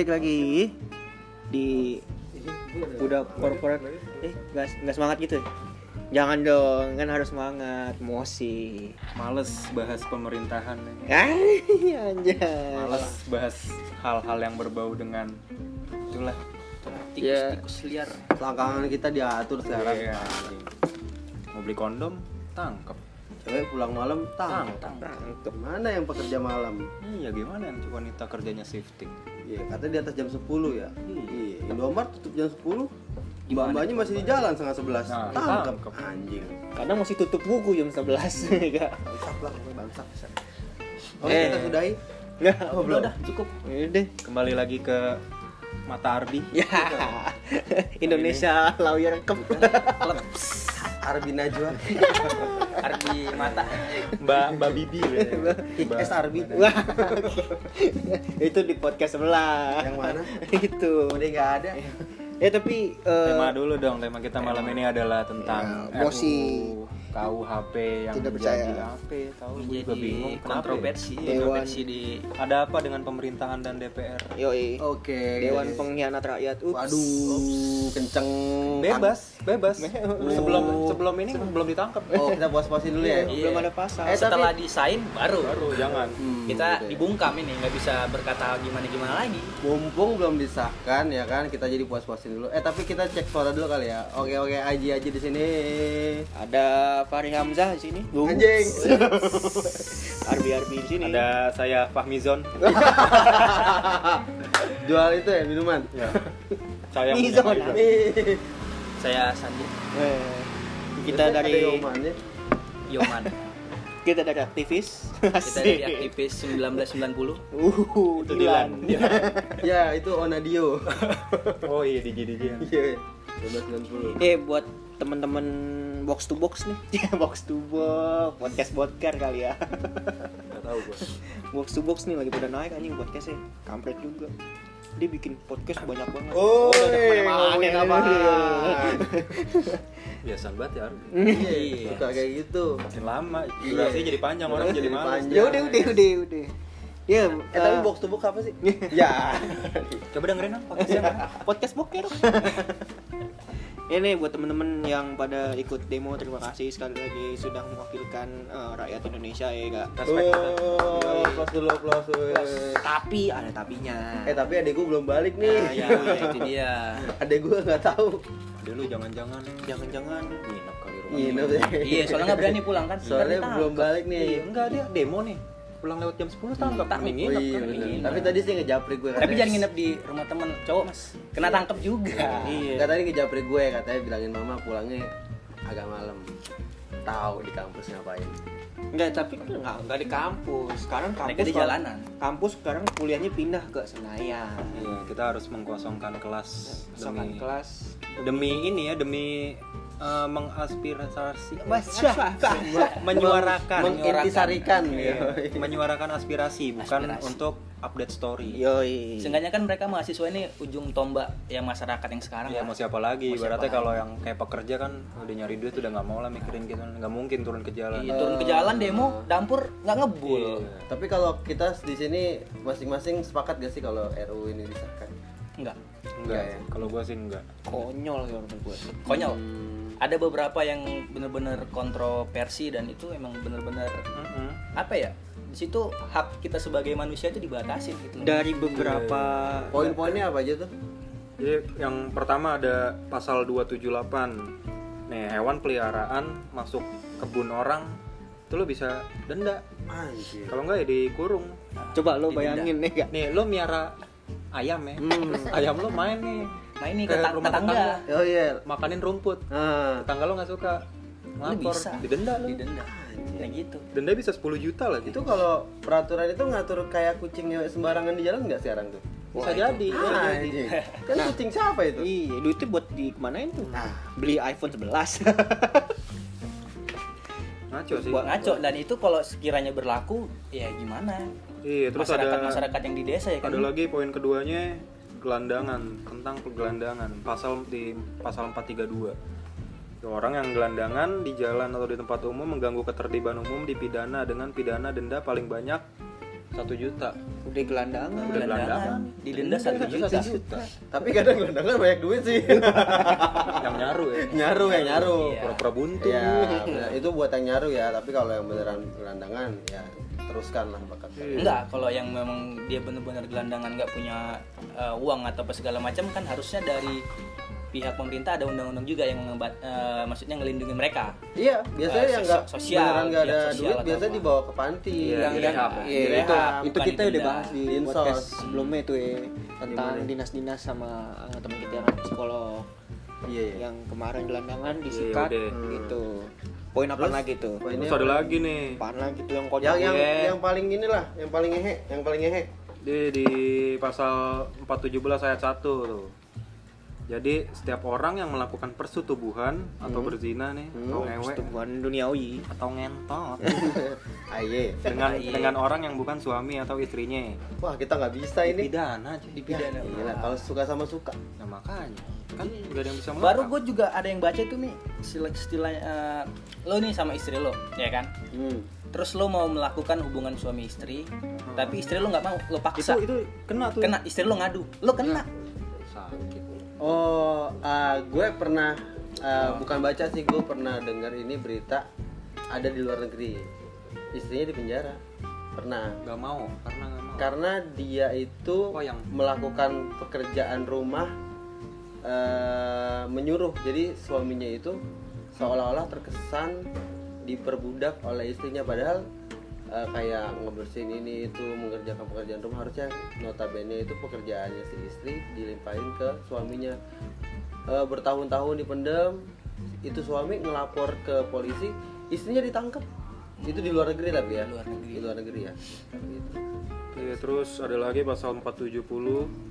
balik lagi di udah korporat eh nggak nggak semangat gitu ya? jangan dong kan harus semangat emosi Males bahas pemerintahan ah anjay Males bahas hal-hal yang berbau dengan itulah Ya. tikus-tikus liar Selangkangan kita diatur sekarang. Iya, anjing. Mau beli kondom, tangkep Cewek pulang malam tang. Tangkep. Mana yang pekerja malam? Iya gimana yang wanita kerjanya shifting Iya, katanya di atas jam 10 ya. Iya, Indomaret tutup jam 10. Gimana? Mbak-mbaknya masih di jalan setengah 11. Nah, tangkep. Anjing. kadang masih tutup buku jam 11 enggak Bangsat lah, bangsat. Oke, Eh. kita sudahi. enggak Oh, belum. udah cukup Ini deh Kembali lagi ke Mata Ardi ya. Indonesia lawyer cup Arbi Najwa. Ardi mata. Mbak Mbak Bibi. IS Arbi. Wah, itu di podcast sebelah. Yang mana? itu. Udah nggak ada. ya tapi eh, Tema dulu dong, tema kita malam ini adalah tentang Ya, emosi. RUU KUHP yang Tidak menjadi percaya. ya, tahu gue juga menjadi bingung kenapa ya? kontroversi kontroversi di Ada apa dengan pemerintahan dan DPR? yoi Oke. Dewan Pengkhianat Rakyat Ups. Waduh, kenceng. Bebas, bebas. Oh. Sebelum sebelum ini belum ditangkap. Oh, kita puas-puasin dulu ya. Iya. belum ada pasal Eh, setelah desain baru Baru jangan. Hmm, kita gitu ya. dibungkam ini nggak bisa berkata gimana gimana lagi Mumpung belum disahkan ya kan, kita jadi puas-puasin dulu. Eh tapi kita cek suara dulu kali ya. Oke oke Aji Aji di sini. ada Fahri Hamzah di sini Uh, Anjing. Arbi Arbi di sini Ada saya Fahmizon. Jual itu ya minuman. Ya. Saya Mizon. Saya Sandi Eh, kita Biasanya dari yomannya. Yoman kita dari aktivis kita dari aktivis 1990 uh Itu Dilan Dilan. Ya, itu Onadio. Oh iya DJ DJ. Iya. 1290. eh buat temen-temen box to box nih ya box to box podcast podcast kali ya Enggak tahu gua. box to box nih lagi pada naik anjing podcastnya kampret juga dia bikin podcast banyak banget Oh, ada iya, apa apaan? Biasa banget ya. Iya, suka kayak gitu. Makin lama durasinya jadi panjang orang jadi malas. ya udah udah udah udah ya Eh, tapi box to box apa sih? ya. Coba dengerin apa podcastnya. podcast boker ini buat temen-temen yang pada ikut demo terima kasih sekali lagi sudah mewakilkan eh, rakyat Indonesia ya kak Respect. Oh, plus dulu, plus. weh. tapi ada tapinya Eh, tapi adek gue belum balik Nah, nih. ya, ya itu dia Adek gue nggak tahu. Dulu jangan-jangan jangan-jangan nginep kali rumah. Ya. iya soalnya nggak berani pulang kan Soalnya belum balik nih. Iya, enggak dia demo nih. Pulang lewat jam 10 tangkap. Oh nginep iya kan. Nginep. Tapi tadi sih ngejapri gue tapi jangan nginep di rumah temen cowok mas kena tangkep juga iya Enggak tadi ngejapri gue katanya bilangin mama pulangnya agak malam. Tahu di kampus ngapain. Enggak, tapi kan enggak, enggak di kampus. Sekarang kampus Mereka di jalanan. Kampus sekarang kuliahnya pindah ke Senayan. Iya, kita harus mengkosongkan kelas Kosongan demi kelas. demi ini ya demi eh, mengaspirasi Baca. menyuarakan Mengintisarikan. Iya, Iya. menyuarakan aspirasi bukan Aspirasi. untuk update story. Yoi. Seenggaknya kan mereka mahasiswa ini ujung tombak yang masyarakat yang sekarang Ya lah. mau siapa lagi? Mau siapa Ibaratnya lagi? kalau yang kayak pekerja kan udah nyari duit udah nggak mau lah mikirin gitu, nggak mungkin turun ke jalan. Iya, turun ke jalan demo, dampur nggak ngebul. Iya. Tapi kalau kita di sini masing-masing sepakat gak sih kalau RU ini disahkan? Enggak. Enggak, ya. kalau gua sih enggak. Konyol ya menurut gue. Konyol. Hmm. Ada beberapa yang bener-bener kontroversi dan itu emang bener-bener Mm-mm. apa ya? Di situ hak kita sebagai manusia itu dibatasin gitu. Dari beberapa Poin-poinnya apa aja tuh? Jadi yang pertama ada pasal 278. Nih, hewan peliharaan masuk kebun orang itu lo bisa denda. Anjir. Kalau enggak ya dikurung. coba lo bayangin nih gak? Nih, lo miara ayam ya. Terus ayam lo main nih. Nah ini ke ke ta- rumah tetangga. tetangga. Oh iya. Makanin rumput. Nah, Tetangga lo nggak suka. Lu Lapor, bisa. didenda lo. Didenda. Nah gitu. Denda bisa 10 juta lagi. itu kalau peraturan itu ngatur kayak kucingnya sembarangan di jalan nggak sekarang tuh? bisa jadi. bisa Ah, jadi. anjing. Kan kucing siapa itu? Iya, duitnya buat di kemanain tuh? Nah. Beli iPhone 11. Ngaco sih. Buat ngaco dan itu kalau sekiranya berlaku ya gimana? Iya, terus masyarakat ada masyarakat yang di desa ya kan. ada lagi poin keduanya gelandangan tentang gelandangan pasal di pasal 432 orang yang gelandangan di jalan atau di tempat umum mengganggu ketertiban umum dipidana dengan pidana denda paling banyak satu juta. Udah gelandangan. Udah gelandangan. didenda satu Denda juta. Satu juta. Tapi kadang gelandangan banyak duit sih. yang nyaru ya? Nyaru ya nyaru. Iya. pura-pura buntu. Ya, itu buat yang nyaru ya. Tapi kalau yang beneran gelandangan ya teruskan lah bakat. enggak kalau yang memang dia benar-benar gelandangan nggak punya eh, uang atau apa segala macam kan harusnya dari pihak pemerintah ada undang-undang juga yang mengebat, eh, maksudnya ngelindungi mereka Iya, biasanya Eh, yang sos- nggak sosial, beneran nggak ada sosial duit biasanya apa. dibawa ke panti. Iya, yang yang. Iya, di itu, itu kita udah bahas di Dinsos. podcast sebelumnya itu ya tentang dinas-dinas sama eh, teman kita yang psikolog Iya, iya. yang kemarin gelandangan disikat udah. gitu. Poin apa Terus? lagi tuh? Poinnya terus ada apa? lagi nih Apaan lagi tuh yang kocak? yang yang Iya. yang paling inilah, yang paling ngehe, yang paling ngehe. di di pasal 417 ayat 1 tuh jadi setiap orang yang melakukan persetubuhan atau berzina nih atau ngewe persetubuhan duniawi. atau ngentot. Aye. dengan Iya. dengan orang yang bukan suami atau istrinya. Wah, kita nggak bisa ini. pidana aja dipidana. Gila, kalau suka sama suka. nah makanya. Kan nggak ada yang bisa baru melarang. gue juga ada yang baca itu nih istilah istilah eh, lo nih sama istri lo ya kan? Hmm. terus lo mau melakukan hubungan suami istri tapi istri lo nggak mau lo itu paksa. Itu kena tuh. Kena istri lo ngadu. Lo kena. Sakit Oh, ah, gue pernah ah, bukan baca sih, gue pernah dengar ini berita ada di luar negeri. Istrinya di penjara. Pernah. nggak mau karena nggak mau Karena dia itu Oh, yang- melakukan pekerjaan rumah eh, menyuruh. Jadi suaminya itu seolah-olah terkesan diperbudak oleh istrinya padahal eh, kayak ngebersihin ini itu mengerjakan pekerjaan rumah harusnya notabene itu pekerjaannya si istri dilimpahin ke suaminya. Eh, bertahun-tahun dipendam itu suami ngelapor ke polisi istrinya ditangkap itu di luar negeri tapi ya? Di luar negeri. di luar negeri ya? Tapi itu. Iya, terus ada lagi pasal 470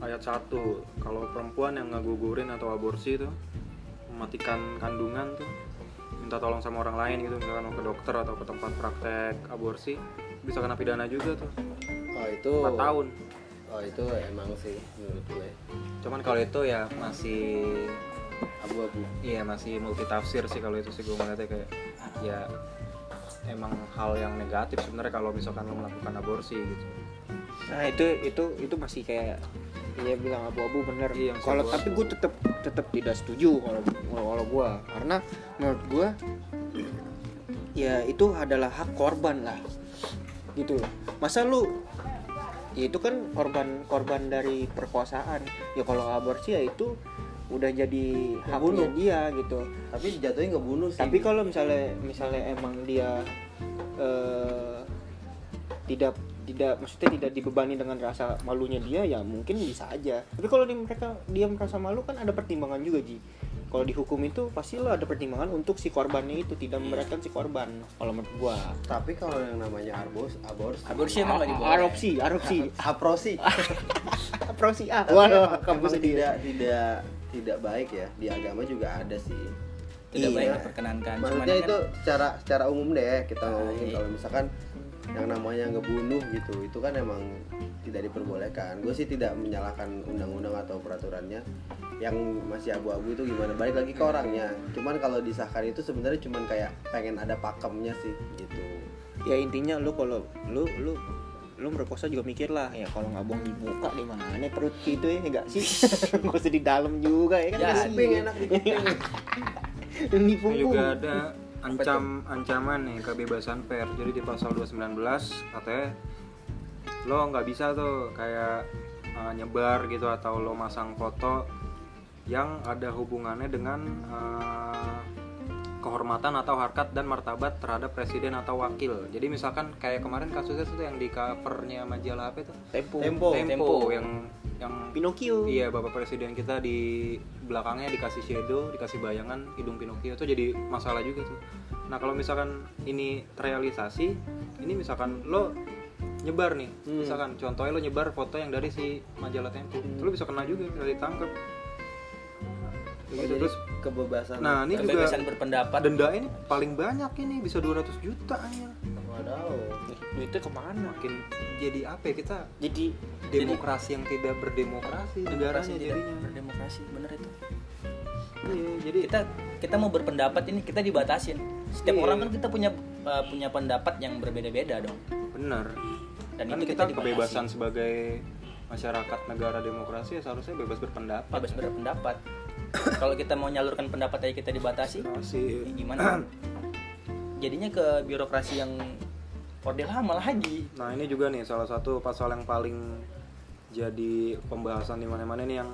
ayat 1 kalau perempuan yang ngagugurin atau aborsi itu mematikan kandungan tuh minta tolong sama orang lain gitu misalkan mau ke dokter atau ke tempat praktek aborsi bisa kena pidana juga tuh. Oh itu 4 tahun. Oh itu emang sih menurut gue. Cuman kalau itu ya masih abu-abu. Iya masih multi tafsir sih kalau itu sih gue ngeliatnya kayak ya emang hal yang negatif sebenarnya kalau misalkan lo melakukan aborsi gitu. Nah itu itu itu masih kayak dia bilang abu-abu bener. Iya, kalau tapi gue tetap tetap tidak setuju kalau kalau gue karena menurut gue ya itu adalah hak korban lah. Gitu loh. Masa lu ya itu kan korban korban dari perkosaan. Ya kalau aborsi ya itu udah jadi haknya dia gitu. Tapi jatuhnya nggak bunuh sih. Tapi kalau misalnya misalnya emang dia eh, tidak tidak maksudnya tidak dibebani dengan rasa malunya dia ya mungkin bisa aja. Tapi kalau di mereka dia merasa malu kan ada pertimbangan juga ji. Kalau dihukum itu pasti lo ada pertimbangan untuk si korbannya itu tidak memberatkan si korban kalau menurut gua. Tapi kalau yang namanya arbos aborsi aborsi emang nggak diboleh adopsi adopsi aprosi. Adopsi ah emang, kamu sedih tidak tidak tidak baik ya. Di agama juga ada sih. Tidak Iya. baik diperkenankan Cuman maksudnya kan- itu secara secara umum deh kita ngomongin iya. kalau misalkan yang namanya ngebunuh gitu itu kan emang tidak diperbolehkan. Gue sih tidak menyalahkan undang-undang atau peraturannya. Yang masih abu-abu itu gimana? Balik lagi ke orangnya. Cuman kalau disahkan itu sebenarnya cuman kayak pengen ada pakemnya sih gitu. Ya intinya lu kalau lu lu lu merkosa juga mikir lah ya kalau nggak buang di muka di mana perut gitu ya enggak sih? Nggak usah di dalam juga ya kan? Ya, kasihan. kuping enak di kuping. Di Ini punggung. Juga ada ancam ancaman nih kebebasan pers. Jadi di pasal 219 katanya lo nggak bisa tuh kayak uh, nyebar gitu atau lo masang foto yang ada hubungannya dengan uh, kehormatan atau harkat dan martabat terhadap presiden atau wakil. Jadi misalkan kayak kemarin kasusnya tuh yang di covernya majalah apa itu? tempo Tempo. Tempo, Tempo. yang yang Pinocchio Iya, Bapak Presiden kita di belakangnya dikasih shadow, dikasih bayangan hidung Pinocchio itu jadi masalah juga tuh. Nah, kalau misalkan ini terrealisasi, ini misalkan lo nyebar nih, Hmm. misalkan contohnya lo nyebar foto yang dari si majalah Tempo, itu lo bisa kena juga, bisa ditangkap. Oh, jadi terus kebebasan nah ini juga kebebasan berpendapat denda ini paling banyak ini bisa 200 juta aja. Wadaw. duitnya ke mana Makin jadi apa ya kita jadi demokrasi yang tidak berdemokrasi negaranya jadinya. berdemokrasi bener itu Iya, jadi kita kita mau berpendapat ini kita dibatasin setiap Iya. orang kan kita punya uh, punya pendapat yang berbeda-beda dong benar dan kan itu kita dibatasi. kebebasan sebagai masyarakat negara demokrasi ya seharusnya bebas berpendapat bebas berpendapat kalau kita mau nyalurkan pendapat aja kita dibatasi Masih ya gimana jadinya ke birokrasi yang orde lama lagi Nah ini juga nih salah satu pasal yang paling jadi pembahasan di mana-mana nih yang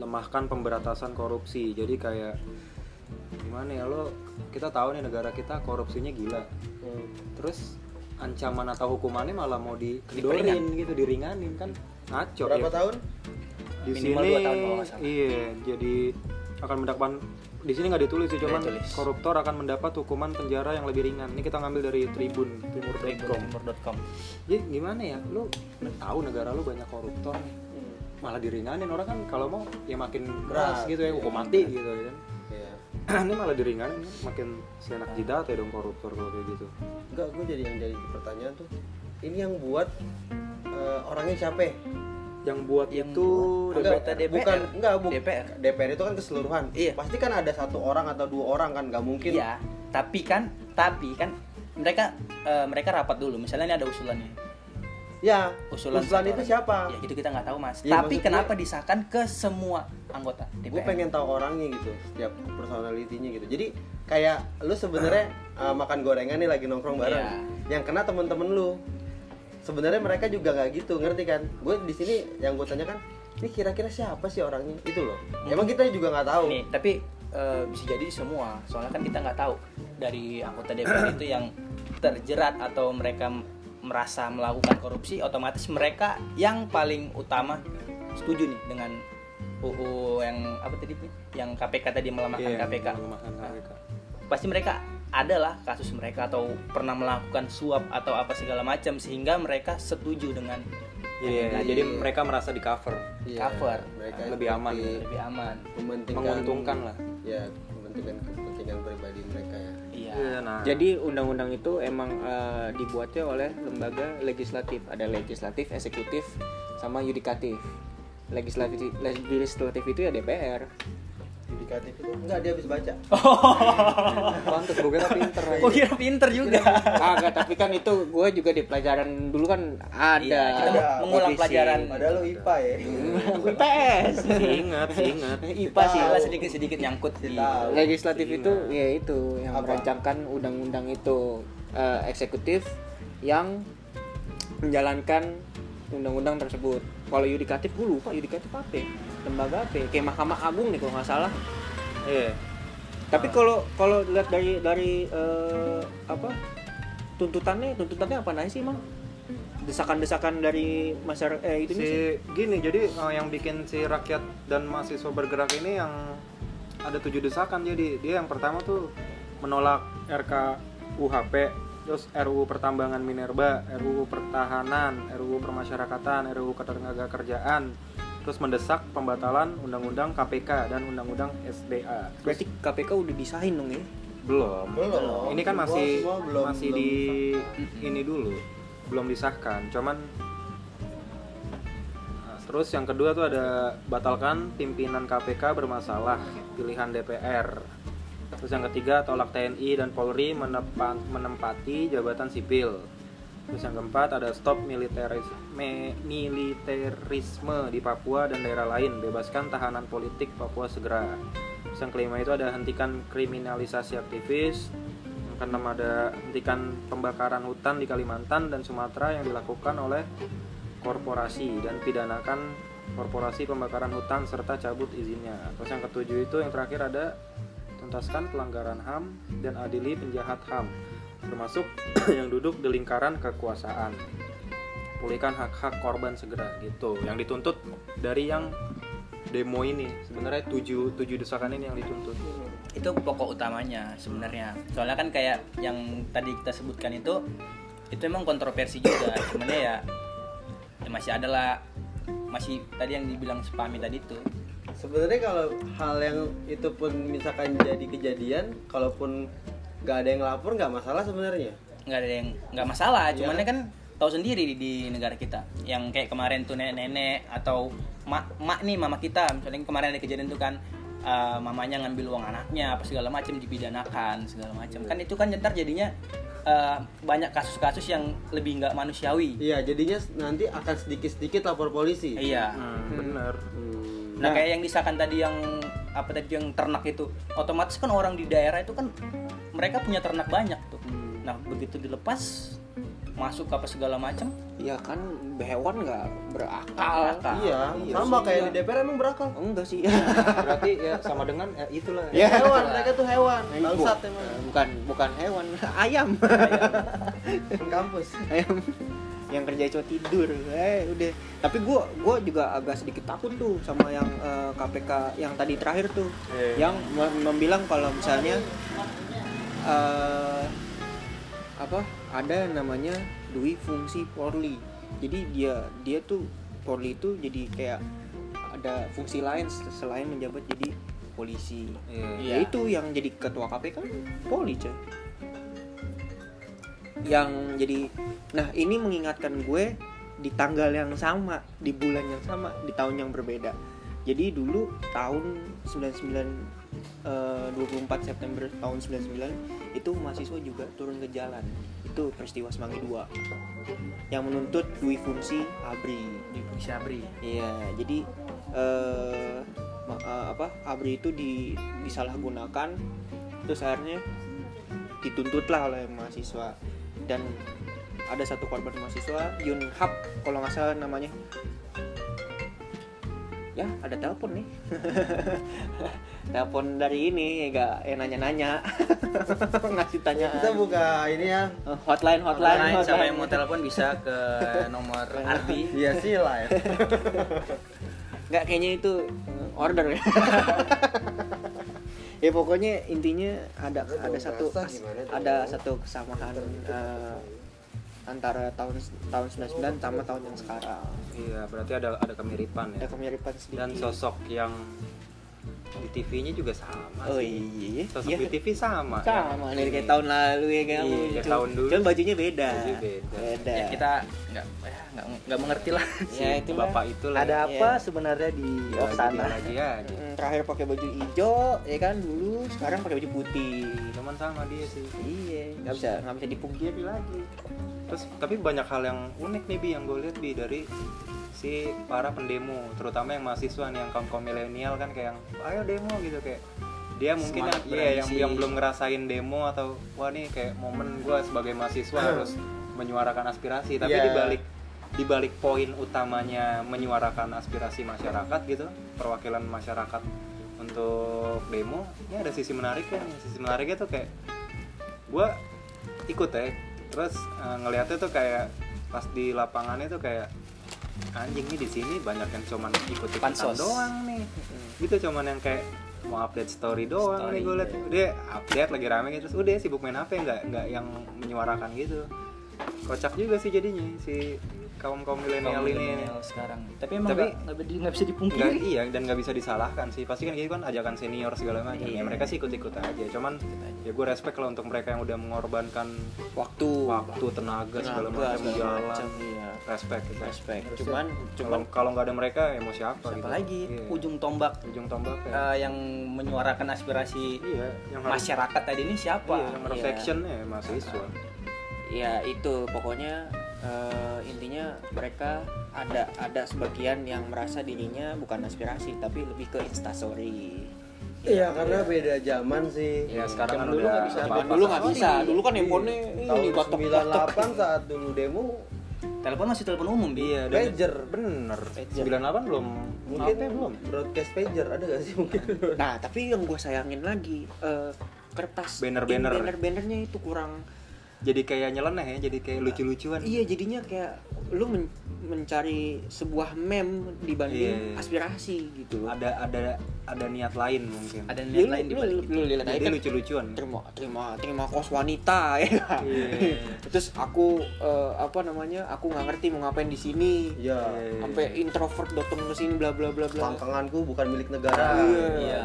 lemahkan pemberantasan korupsi. Jadi kayak gimana ya lo kita tahu nih negara kita korupsinya gila. Hmm. Terus ancaman atau hukumannya malah mau dikendorin Diperingan. gitu, diringanin kan ngaco berapa ya. tahun Di Minimal sini dua tahun kalau salah. iya, jadi akan mendapat di sini nggak ditulis sih, cuman ditulis. koruptor akan mendapat hukuman penjara yang lebih ringan. Ini kita ngambil dari Tribun Timur.com. timur.com Jadi gimana ya, lu udah tahu negara lu banyak koruptor nih, malah diringanin orang kan kalau mau ya makin keras gitu ya, iya. hukum mati gitu ya kan. Iya. Ini malah diringanin makin senak jidat ya dong koruptor kalau kayak gitu. Enggak, gue jadi yang jadi pertanyaan tuh ini yang buat eh, orangnya siapa? Ya? Yang buat Yang itu buat DPR. anggota DPR. bukan enggak bu, DPR. DPR itu kan keseluruhan. Iya. Pasti kan ada satu orang atau dua orang kan, nggak mungkin. iya tapi kan tapi kan mereka eh, mereka rapat dulu misalnya ini ada usulannya Ya, usulan, usulan, itu orang. siapa? ya itu kita nggak tahu mas Iya, tapi kenapa gue- disahkan ke semua anggota Gue DPR pengen tahu orangnya gitu, setiap personalitinya gitu. Jadi kayak lu sebenarnya eh, makan gorengan nih lagi nongkrong bareng. Iya. Yang kena temen-temen lu. Sebenarnya mereka juga nggak gitu, ngerti kan? Gue di sini yang gue tanyakan, ini kira-kira siapa sih orangnya? Itu loh. Emang kita juga nggak tahu. nih tapi eh, bisa jadi semua soalnya kan kita nggak tahu dari anggota DPR itu yang terjerat atau mereka merasa melakukan korupsi otomatis mereka yang paling utama setuju nih dengan UU yang apa tadi yang KPK tadi melemahkan Iya, KPK melemahkan KPK. pasti mereka adalah kasus mereka atau pernah melakukan suap atau apa segala macam sehingga mereka setuju dengan Iya, jadi mereka merasa di cover. Iya, cover. Mereka Lebih aman. lebih aman Menguntungkan lah. Ya, mementingkan kepentingan pribadi mereka ya. iya Iya, nah. Jadi undang-undang itu emang eh, dibuatnya oleh lembaga legislatif. Ada legislatif, eksekutif, sama yudikatif. Legislatif legislatif itu ya DPR. Yudikatif itu enggak dia habis baca. pantes gue kira pinter aja. Oh kira pinter juga. Agak, tapi kan itu gue juga di pelajaran dulu kan ada. Iya, kita Ada, mengulang pelajaran. Padahal lu IPA ya. IPS. Sih ingat, ingat. IPA sih. Salah sedikit-sedikit nyangkut di. Legislatif itu ya itu yang Apa? merancangkan undang-undang itu Eh, eksekutif yang menjalankan undang-undang tersebut. Kalau yudikatif gue lupa yudikatif apa? ya? Lembaga apa? ya? Kayak Mahkamah Agung nih kalau nggak salah. Iya. Tapi kalau kalau lihat dari dari eh, apa tuntutannya tuntutannya apa aja sih, Mang? Desakan-desakan dari masyarakat eh itu nih si sih. gini jadi eh, yang bikin si rakyat dan mahasiswa bergerak ini yang ada tujuh desakan jadi dia yang pertama tuh menolak RKUHP terus RUU pertambangan minerba RUU pertahanan RUU permasyarakatan RUU ketenagakerjaan terus mendesak pembatalan undang-undang KPK dan undang-undang SDA Berarti KPK udah disahin dong ya? belum. Belum. ini kan masih semua belum- masih belum di ini dulu. Belum disahkan. Cuman Nah, terus yang kedua tuh ada batalkan pimpinan KPK bermasalah pilihan DPR terus yang ketiga tolak TNI dan Polri menepa- menempati jabatan sipil terus yang keempat ada stop militeris me- militerisme di Papua dan daerah lain. Bebaskan tahanan politik Papua segera. Terus yang kelima itu ada hentikan kriminalisasi aktivis. Yang keenam ada hentikan pembakaran hutan di Kalimantan dan Sumatera yang dilakukan oleh korporasi dan pidanakan korporasi pembakaran hutan serta cabut izinnya. Terus yang ketujuh itu yang terakhir ada tuntaskan pelanggaran HAM dan adili penjahat HAM termasuk yang duduk di lingkaran kekuasaan. Pulihkan hak-hak korban segera gitu. Yang dituntut dari yang demo ini sebenarnya tujuh tujuh desakan ini yang dituntut. itu pokok utamanya sebenarnya soalnya kan kayak yang tadi kita sebutkan itu itu emang kontroversi juga cuman ya, ya masih ada lah masih tadi yang dibilang spami tadi itu Sebenarnya kalau hal yang itu pun misalkan jadi kejadian, kalaupun nggak ada yang lapor nggak masalah sebenarnya. nggak ada yang nggak masalah Iya. cuman kan tahu sendiri di, di negara kita yang kayak kemarin tuh nenek-nenek atau mak mak nih mama kita misalnya kemarin ada kejadian tuh kan uh, mamanya ngambil uang anaknya apa segala macam dipidanakan segala macam kan itu kan ntar jadinya eh, banyak kasus-kasus yang lebih nggak manusiawi. Iya, jadinya nanti akan sedikit-sedikit lapor polisi. Iya. Hmm, bener Hmm. Nah, kayak yang disahkan tadi yang apa tadi yang ternak itu, otomatis kan orang di daerah itu kan mereka punya ternak banyak tuh. Nah, begitu dilepas masuk apa segala macam, ya kan hewan nggak berakal Berakal. Iya, Iya sama sih, kayak iya. di DPR emang berakal. enggak sih berarti ya sama dengan ya itulah Ya. Hewan, mereka tuh hewan. Bu- Bangsat emang. bukan bukan hewan ayam Di kampus. ayam yang kerja cuma tidur eh udah tapi gua gua juga agak sedikit takut tuh sama yang eh, KPK yang tadi terakhir tuh Iya. yang me- membilang kalau misalnya eh, apa ada yang namanya dui fungsi Polri jadi dia dia tuh Polri itu jadi kayak ada fungsi lain selain menjabat jadi polisi. Iya. ya itu yang jadi ketua KPK kan Polri coy yang jadi nah ini mengingatkan gue di tanggal yang sama di bulan yang sama di tahun yang berbeda jadi dulu tahun 99 eh, 24 September tahun 99 itu mahasiswa juga turun ke jalan. Itu peristiwa Semanggi 2 yang menuntut dui fungsi ABRI. Di Sabri. Iya, jadi ma- eh, apa ABRI itu di, disalahgunakan terus akhirnya dituntutlah oleh mahasiswa. Dan ada satu korban mahasiswa Yun Hap kalau nggak salah namanya ya ada telepon nih telepon dari ini enggak yang nanya-nanya ngasih tanya Kita buka ini ya. hotline hotline, Hotline, sama yang mau hotline. telepon bisa ke nomor Ardi. Iya sih live. nggak kayaknya itu uh, order ya ya pokoknya intinya ada ada satu ada satu kesamaan uh, antara tahun tahun 99 sama tahun yang sekarang iya berarti ada ada kemiripan ada ya kemiripan sedikit dan sosok yang di TV-nya juga sama oh sih. iya sosok iya. di TV sama sama dari kayak tahun lalu ya kayak Iya, kayak tahun dulu. Cuman bajunya beda Baju beda. beda Ya kita nggak ya, nggak nggak mengerti lah. si ya itu bapak itu lah Ada Iya. apa sebenarnya di ya, off sana? lagi aja Mm, terakhir pakai baju hijau ya kan dulu sekarang pakai baju putih cuman sama dia sih iya nggak bisa nggak bisa dipungkiri lagi terus tapi banyak hal yang unik nih bi yang gue lihat bi dari si para pendemo terutama yang mahasiswa nih yang kaum kaum milenial kan kayak yang ayo demo gitu kayak dia mungkin yang, iya, yang yang belum ngerasain demo atau wah nih kayak momen gue sebagai mahasiswa harus menyuarakan aspirasi tapi Iya. dibalik dibalik poin utamanya menyuarakan aspirasi masyarakat gitu perwakilan masyarakat untuk demo ini ada sisi menariknya nih. sisi menariknya tuh kayak gue ikut ya terus eh, ngeliatnya tuh kayak pas di lapangannya tuh kayak anjing nih di sini banyak yang cuman ikut ikutan Pansos. doang nih. Gitu cuman yang kayak mau update story doang Story, nih gue liat. Dia update lagi rame gitu terus udah sibuk main hp nggak nggak yang menyuarakan gitu. Kocak juga sih jadinya si kaum kaum milenial ini sekarang. Tapi emang Tapi- nggak bisa dipungkiri. iya dan nggak bisa disalahkan sih pasti kan gitu kan ajakan senior segala macam Iya. ya mereka sih ikut ikut aja cuman ya gue respect kalau untuk mereka yang udah mengorbankan waktu waktu tenaga segala macam jalan iya. respect gitu. respect cuman cuman kalau nggak ada mereka ya mau siapa, Siapa gitu lagi Iya. ujung tombak ujung tombak ya eh, yang menyuarakan aspirasi iya yang harus masyarakat tadi ini siapa? iya, yang harus Iya. ya mahasiswa ya itu pokoknya eh, intinya mereka ada ada sebagian yang merasa dirinya bukan aspirasi tapi lebih ke instastory Iya, karena beda zaman sih. ya sekarang kan dulu udah nggak bisa apa-apa dulu nggak sorry. bisa dulu kan handphonenya Tahun ini batok 98 saat dulu demo Telepon masih telepon umum iya dan- pager. bener Pager. 98 belum Mungkin belum broadcast pager ada gak sih mungkin? nah tapi yang gue sayangin lagi eh, kertas Banner-banner. banner bannernya itu kurang jadi kayak nyeleneh ya jadi kayak lucu-lucuan iya jadinya kayak lu men- mencari sebuah meme dibanding Iya. aspirasi gitu loh ada ada ada niat lain mungkin Ada niat lain di lu, balik lu, jadi kan lucu-lucuan terima terima terima kos wanita ya kan? Iya. terus aku eh, apa namanya aku nggak ngerti mau ngapain di sini Iya. sampai introvert datang ke sini bla bla bla bla Langkanganku bukan milik negara. Iya. Iya.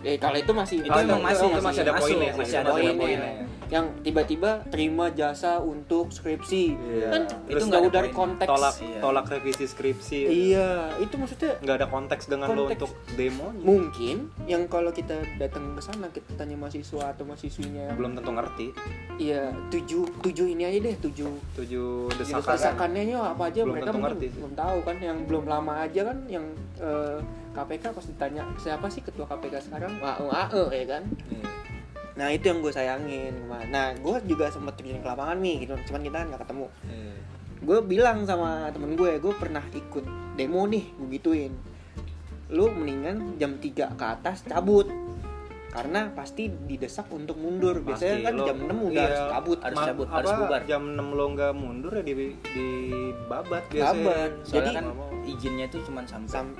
Eh kalau itu masih Itu emang masih- itu masih ada masuk, poinnya masih ada masih ada poinnya. yang tiba-tiba terima jasa untuk skripsi Iya. kan Itu itu nggak ada poin. konteks tolak Iya. tolak revisi skripsi iya itu maksudnya nggak ada konteks dengan lo Konteks. untuk demo mungkin yang kalau kita datang ke sana kita tanya mahasiswa atau mahasiswinya belum tentu ngerti iya tujuh tujuh ini aja deh tujuh tujuh desakan desakannya nya apa aja Belum mereka tentu mungkin ngerti. belum tahu kan yang belum lama aja kan yang eh, KPK pas ditanya siapa sih ketua KPK sekarang? AE AE ya kan? Iya. nah itu yang gue sayangin. Nah gue juga sempat terjun ke lapangan nih gitu. Cuman kita nggak ketemu. Iya. gue bilang sama temen gue gue pernah ikut demo nih gue gituin. Lu mendingan jam 3 ke atas cabut. Karena pasti didesak untuk mundur. Biasanya Pasti, kan lo- jam 6 udah iya, harus cabut. harus cabut, apa, harus bubar. jam 6 lo nggak mundur ya di di babat biasanya. Babat. Soalnya Jadi- kan izinnya itu cuma sampai Sam-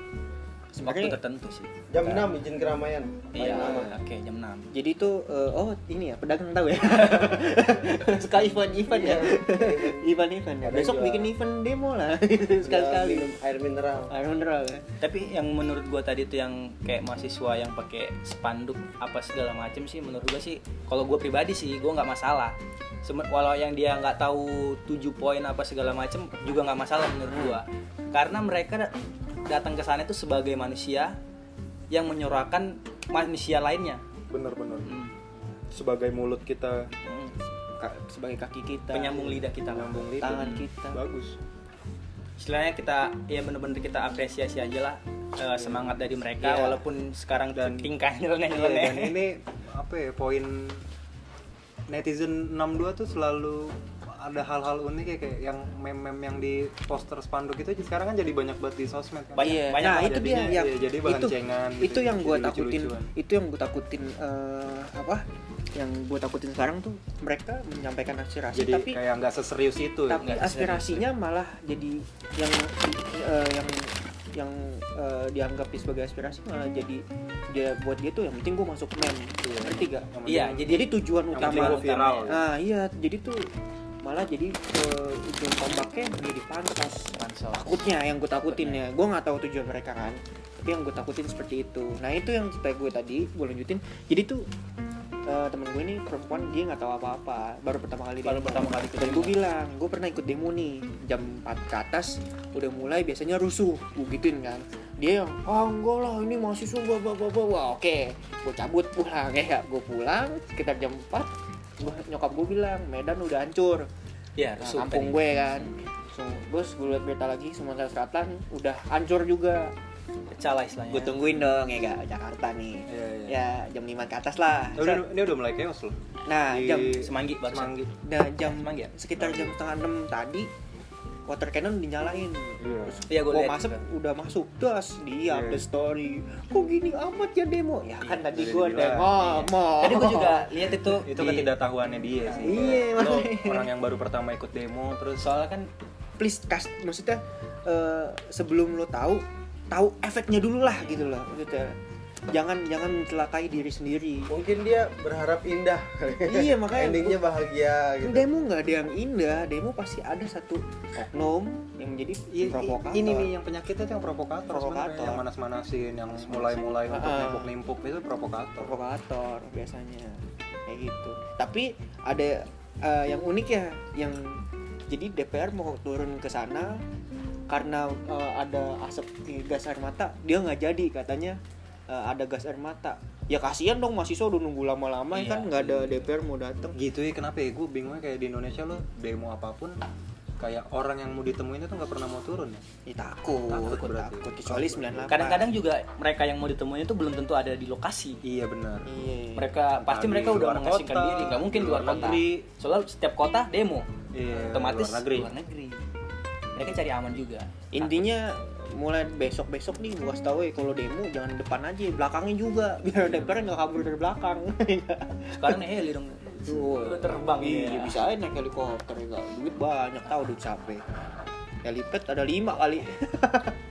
waktu sebenarnya tertentu sih. Jam 6 izin keramaian. Iya, oke jam 6. jadi tuh eh, oh ini ya pedagang tahu ya suka event event ya event event ya besok juga. bikin event demo lah sekali Sekali sekali minum air mineral. air mineral ya Tapi yang menurut gua tadi tuh yang kayak mahasiswa yang pakai spanduk apa segala macem sih menurut gua sih kalau gua pribadi sih gua nggak masalah. Sem- Walau yang dia nggak tahu tujuh poin apa segala macem juga nggak masalah menurut gua. Karena mereka datang ke sana itu sebagai manusia yang menyuarakan manusia lainnya. bener-bener Hmm. sebagai mulut kita Hmm. Ka- sebagai kaki kita Penyambung lidah kita. nyambung lidah tangan kita bagus istilahnya kita ya bener-bener kita apresiasi aja lah eh, semangat dari mereka Iya. walaupun sekarang dan tingkah nyeleneh Iya, dan ini apa ya poin netizen 62 tuh selalu ada hal-hal unik ya kayak yang meme-meme yang di poster spanduk itu sekarang kan jadi banyak banget di sosmed kan. Banyak- Iya, banyak nah itu dia yang iya, jadi bahan itu, cengan gitu, itu yang gue takutin itu yang gue takutin eh, apa yang gue takutin sekarang tuh mereka menyampaikan aspirasi Jadi tapi kayak nggak seserius itu ya. tapi aspirasinya malah jadi yang eh, yang yang eh, dianggap sebagai aspirasi malah jadi dia buat dia tuh yang penting gue masuk meme Iya. ngerti gak? Yang Iya, jadi Jadi tujuan utama viral. Nah iya jadi tuh malah jadi eh, ujung tombaknya jadi pantas. Pansos. takutnya yang gue takutin ya. Gue nggak tahu tujuan mereka kan tapi yang gue takutin seperti itu. Nah itu yang cerita gue tadi gue lanjutin. Jadi tuh eh, temen gue ini perempuan dia nggak tahu apa-apa. Baru pertama kali Baru demo. pertama kali ikut dan gue bilang gue pernah ikut demo nih. Jam 4 ke atas udah mulai biasanya rusuh. Gue gituin kan. Dia yang ah enggak lah ini mahasiswa blah blah blah blah Wah, oke. Gue cabut pulang ya. Gue pulang sekitar jam 4 gua, nyokap gue bilang Medan udah hancur ya Nah, rusuh kampung tadi. gue kan terus gue liat berita lagi Sumatera Selatan udah hancur juga pecah lah istilahnya gue tungguin dong ya gak Jakarta nih Iya, iya. ya jam 5 ke atas lah Ini udah, ini udah mulai chaos loh. nah Di jam Semanggi. Semanggi. nah, jam Semanggi ya? sekitar jam setengah enam tadi water cannon dinyalain Iya. terus Iya, gua gua liat masuk juga. udah masuk das dia Iya. update story kok gini amat ya demo ya kan Iya, tadi udah gue dibilang. ngomong Tadi gue juga lihat itu Itu di- ketidaktahuannya dia sih. Iya, orang yang baru pertama ikut demo terus soalnya kan please kas maksudnya eh, sebelum lo tahu tahu efeknya dulu lah gitu loh maksudnya jangan jangan mencelakai diri sendiri Mungkin dia berharap indah. Iya, makanya- endingnya bahagia gitu. demo nggak ada yang indah demo pasti ada satu oknum yang menjadi Iya, provokator ini nih yang penyakitnya tuh yang provokator, Provokator. yang manas-manasin, yang mulai-mulai untuk Ah. nempuk-nempuk itu provokator. provokator biasanya kayak gitu tapi ada eh, yang unik ya yang jadi DPR mau turun ke sana karena eh, ada asap gas air mata dia nggak jadi katanya eh, ada gas air mata ya kasihan dong mahasiswa udah nunggu lama-lama ya Iya. kan nggak ada DPR mau datang Gitu ya kenapa ya? Gue bingungnya kayak di Indonesia lo demo apa pun kayak orang yang mau ditemuin itu nggak pernah mau turun ya. ya, takut Takut takut, berarti. kecuali 98 kadang-kadang juga mereka yang mau ditemuin itu belum tentu ada di lokasi Iya benar. iya mereka pasti mereka udah mengasingkan kota, diri nggak mungkin luar luar kota negeri. soalnya setiap kota demo Iya. otomatis luar negeri. luar negeri mereka cari aman juga intinya mulai besok besok nih gua kasih tahu ya kalau demo jangan depan aja belakangnya juga. Biar DPR nggak kabur dari belakang. Sekarang nih heli dong. Tuh, Udah terbang iya, ya. bisa aja naik helikopter enggak duit banyak tahu duit capek helipad ada lima kali.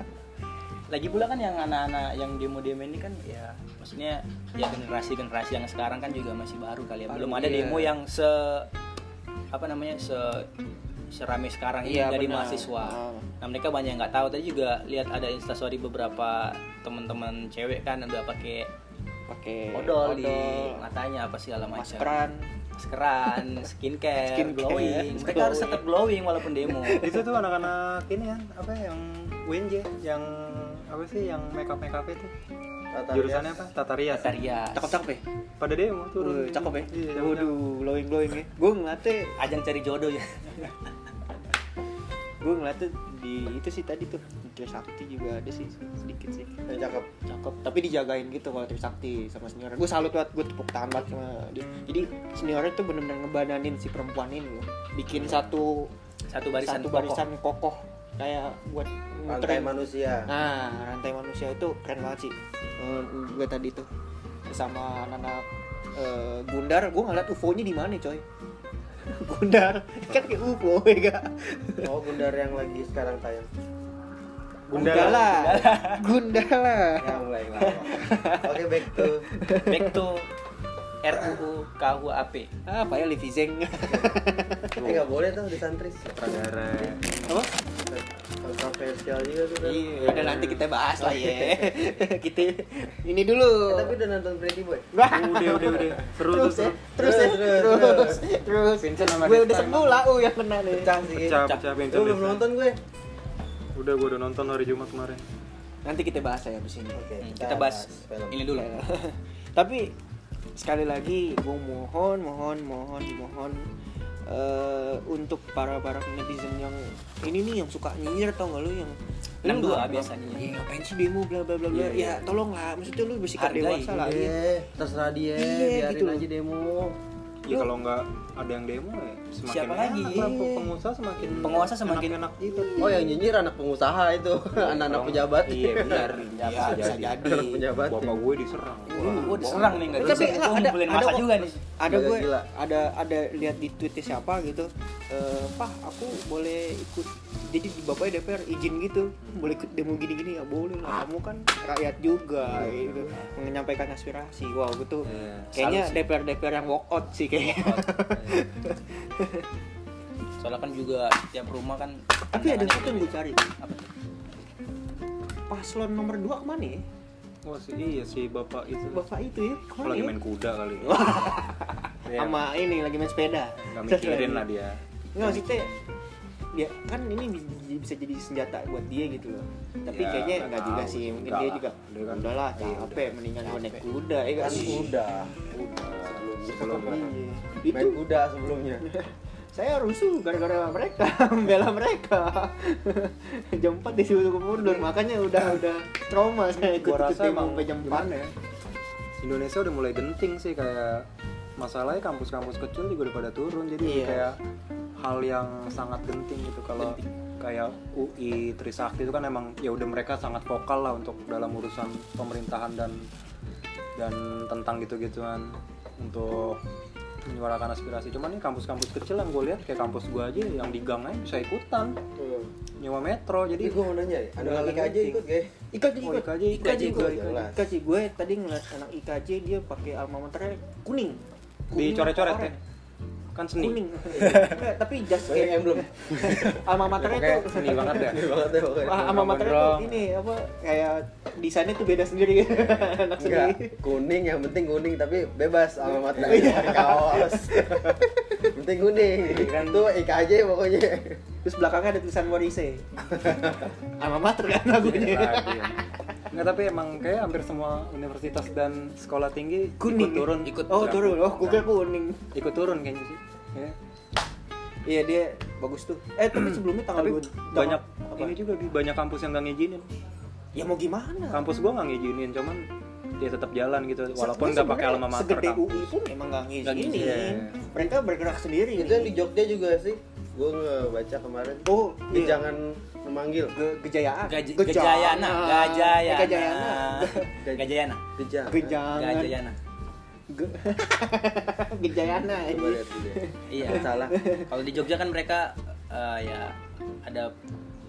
Lagi pula kan yang anak-anak yang demo-demo ini kan ya maksudnya ya generasi-generasi yang sekarang kan juga masih baru kali ya. Belum ada Iya. demo yang se apa namanya se serame sekarang ini Iya, dari benar. mahasiswa. Ah. nah mereka banyak yang nggak tahu. Tadi juga lihat ada instastory beberapa teman-teman cewek kan udah pakai pakai odol di matanya apa segala macam. maskeran. Maskeran skincare, Skincare, glowing. Mereka glowing. harus tetap glowing walaupun demo. Itu tuh anak-anak ini kan apa yang UNJ yang apa sih yang makeup makeup itu Tata jurusannya rias. apa? Tata rias Tataria cakep cakep ya? Pada demo turun Wih, cakep ya? Iya, waduh glowing glowing ya. Gue ngeliatnya ajang cari jodoh ya gue ngeliatnya di itu sih tadi tuh Trisakti juga ada sih sedikit sih. Yang cakep. Cakep tapi dijagain gitu kalau Trisakti sama senior. Gue salut banget gue tepuk tangan banget sama dia. Jadi seniornya tuh bener-bener ngebananin si perempuan ini loh. Bikin satu satu barisan satu kokoh. barisan kokoh. Kayak buat rantai muterin. manusia. Nah rantai manusia itu keren banget sih. Gue tadi tuh sama anak-anak eh, Gundar gue ngeliat UFO-nya di mana coy Gundar. Kan kayak UFO ya gak oh bundar yang lagi sekarang tayang. Gundala. Gundala. Yang mulai lama oke back to back to RUU KUHP apa ya Livi Zeng eh nggak boleh tuh di santri. Sutradara apa kontroversial juga tuh kan. iya udah nanti kita bahas lah ya. Kita ini dulu. Eh, tapi udah nonton Pretty Boy? Udah udah udah seru tuh terus ya? seru. Terus ya? Terus, terus, terus. terus. Vincent sama gue udah sembuh lah uh yang kena nih. Pecah sih. Pecah pecah lu belum nonton gue? Udah gue udah nonton hari Jumat kemarin. Nanti kita bahas ya abis ini. Oke Hmm, kita bahas ini dulu. Tapi sekali lagi gue mohon mohon mohon mohon eh, untuk para para netizen yang ini nih yang suka nyinyir tau gak lu yang Enam dua biasanya. Iya, ngapain sih demo bla bla bla bla. Iya, iya. ya tolong lah maksudnya lu bersikap Hargai. dewasa lah iya. Eh, terserah dia Iya, biarin gitu loh. aja demo. Ya kalau nggak ada yang demo ya semakin Siapa enak. Lagi? lah, pengusaha semakin Penguasa semakin- enak. Itu oh yang nyinyir anak pengusaha itu anak-anak pejabat. Iya benar. Ya, bisa jadi. Anak pejabat. Bapak gue diserang gue diserang nih nggak Tapi bisa enggak, gue ada- masa juga nih. ada gue ada ada lihat di tweetnya siapa gitu. Eh pak aku boleh ikut. Jadi di bapaknya DPR izin gitu. Boleh ikut demo gini-gini. Ya boleh lah kamu kan rakyat juga. Gitu. menyampaikan aspirasi. Wow gitu Iya, kayaknya. DPR DPR yang walk out sih kayaknya. Soalnya kan juga tiap rumah kan tapi ada satu yang gue cari. Apa? paslon nomor 2 ke mana ya wah sih iya si bapak itu. Bapak itu ya? Ke mana lagi ya? main kuda kali. Iya, sama ini lagi main sepeda. Nggak mikirin lah dia. Nggak maksudnya ya kan ini bi- bisa jadi senjata buat dia gitu loh. Tapi Ya, kayaknya nggak enggak juga sih. mungkin dia juga kan- udahlah iya, capek mendingan gue naik kuda ya kan? Kan udah sebelum Iya. main itu kuda sebelumnya saya rusuh gara-gara mereka membela mereka. Jam 4 disuruh mundur makanya udah udah trauma saya ikut gua rasa emang sampai jam 4 gimana ya? Indonesia udah mulai genting sih kayak masalahnya kampus-kampus kecil juga udah pada turun jadi Iya. kayak hal yang sangat genting gitu. Kalau kayak UI Trisakti itu kan emang ya udah mereka sangat vokal lah untuk dalam urusan pemerintahan dan dan tentang gitu-gituan. Untuk menyuarakan aspirasi. Cuman nih kampus-kampus kecil yang gue lihat kayak kampus gue aja yang di gang aja bisa ikutan. Nyewa metro jadi gue mau nanya ya anak IKJ ikut gak IKJ Oh, ikut. IKJ, IKJ IKJ gue jelas. IKJ gue tadi ngeliat anak IKJ dia pakai alma maternya kuning. Dicoret-coret ya. Kan seni. Kuning. Tapi just Kayak emblem alma maternya tuh seni banget ya. Banget ya pokoknya. Alma maternya tuh ini apa kayak desainnya tuh beda sendiri. Anak Enggak, sendiri kuning yang penting kuning tapi bebas sama mata Iya. pakai kaos. penting kuning. Kan. Tuh IKJ pokoknya. terus belakangnya ada tulisan Morise. Alma mater kan lagunya. Lagi ya. Nggak tapi emang kayak hampir semua universitas dan sekolah tinggi Kuning. ikut turun. Ikut oh turun. oh gue kira kuning. Ikut turun kayaknya sih. Ya. iya dia bagus tuh. Eh tapi sebelumnya tanggal tapi dua- banyak apa? ini juga banyak kampus yang nggak ngizinin ya mau gimana? Kampus gua nggak ngizinin cuman dia tetap jalan gitu. Walaupun nggak pakai alma mater segede kampus. UI pun emang Nggak ngizinin ngizinin. mereka bergerak sendiri Itu yang di Jogja juga sih. Gue ngebaca kemarin. oh iya. Jangan memanggil. Ge- gejayaan Gaj- Gejana. Gajayana, Gajayana, Eh, Gajayana Gajayana, Gejang. Gejangan Gajayana. Ge- Gejayana Coba lihat dulu. ya. Iya. Salah. Kalau di Jogja kan mereka eh, ya ada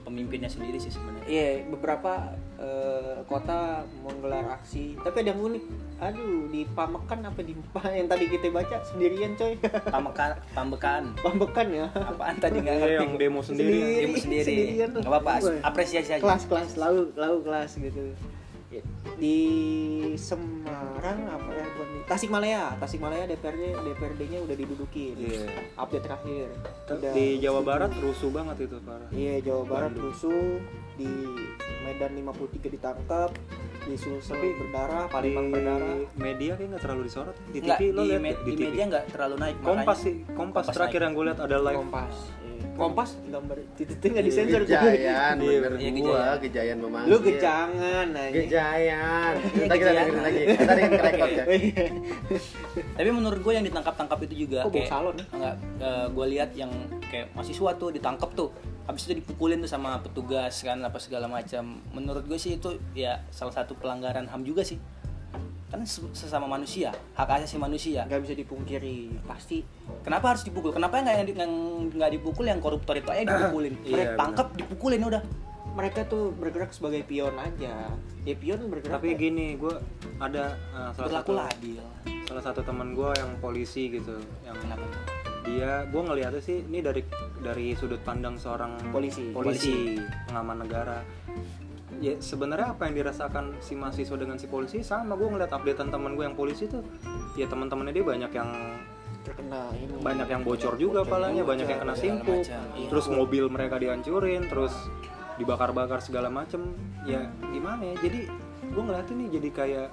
pemimpinnya sendiri sih sebenarnya. Iya, beberapa eh, kota menggelar aksi. Tapi ada yang unik. Aduh, di Pamekan apa di yang tadi kita baca sendirian, coy. Pamekan, pambekan. Pamekan ya. Apaan tadi nggak Iya, ngerti? yang demo sendiri Sendiri. Demo sendiri. Sendirian tuh. Nggak apa-apa, apresiasi aja. Kelas-kelas lalu lalu kelas gitu. di Semarang apa Tasikmalaya Tasikmalaya DPRD DPRD-nya udah didudukin Iya. update terakhir Udah Di Jawa. Barat rusuh banget itu parah. iya Jawa Barat rusuh di Medan 53 ditangkap di Sulsel Tapi berdarah Di Palembang berdarah media kayak nggak terlalu disorot. Di Nggak, TV lo di, me- nggak? di TV. media nggak terlalu naik Kompas makanya- sih, Kompas, Kompas terakhir naik. yang gue lihat ada live. Kompas. Kompas gambar titiknya nggak disensor Gejayan, Iya, bener iya, gua, Gejayan. Memanggil. lu gejangan aja Gejayan. Iya, Ntar kita Gejayan. dengerin lagi. Ntar kan kerekod ya. tapi menurut gue yang ditangkap-tangkap itu juga Kok bau salon ya? enggak gue lihat yang kayak mahasiswa tuh ditangkap tuh habis itu dipukulin tuh sama petugas kan apa segala macam menurut gue sih itu ya salah satu pelanggaran ham juga sih kan se- sesama manusia hak asasi manusia. Nggak bisa dipungkiri. Pasti. Kenapa harus dipukul? Kenapa nggak yang, nggak dipukul yang koruptor itu aja dipukulin? Iya, mereka tangkap dipukulin udah. Mereka tuh bergerak sebagai pion aja. Ya pion bergerak Tapi kayak- gini, gue ada uh, salah berlaku satu adil. salah satu teman gue yang polisi gitu, yang kenapa tuh? dia gue ngeliatnya sih ini dari dari sudut pandang seorang Polisi. polisi. pengaman negara ya sebenarnya apa yang dirasakan si mahasiswa dengan si polisi sama. Gue ngeliat updatean teman gue yang polisi tuh ya teman-temannya dia banyak yang terkena ini. banyak yang bocor juga palanya banyak yang kena simpuk macam, iya. terus mobil mereka dihancurin terus dibakar-bakar segala macem. Ya gimana ya? Jadi gue ngeliat ini jadi kayak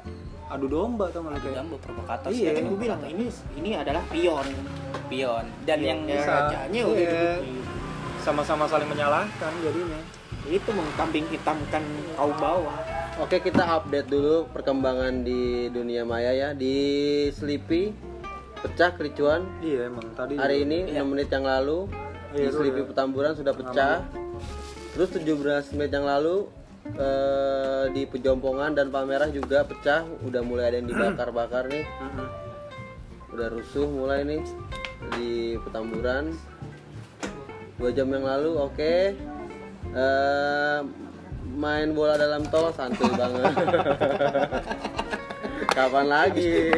adu domba tuh malah kayak Jambu provokator Iya. kan gue bilang ini ini adalah pion. Pion. Dan yang ya, bisa. rajanya udah Iya. sama-sama saling menyalahkan jadinya itu mengkambing hitamkan kaum bawah. Oke kita update dulu perkembangan di dunia maya ya. Di Sleepy pecah kericuan. Iya emang. Tadi hari ini 6 menit yang lalu di Iya, itu Sleepy udah. Petamburan sudah pecah. terus 17 menit yang lalu eh, di Pejompongan dan Palmerah juga pecah. Udah mulai ada yang dibakar-bakar nih. Udah rusuh mulai nih di Petamburan. Dua jam yang lalu oke Eh, main bola dalam tol santuy banget. Kapan lagi?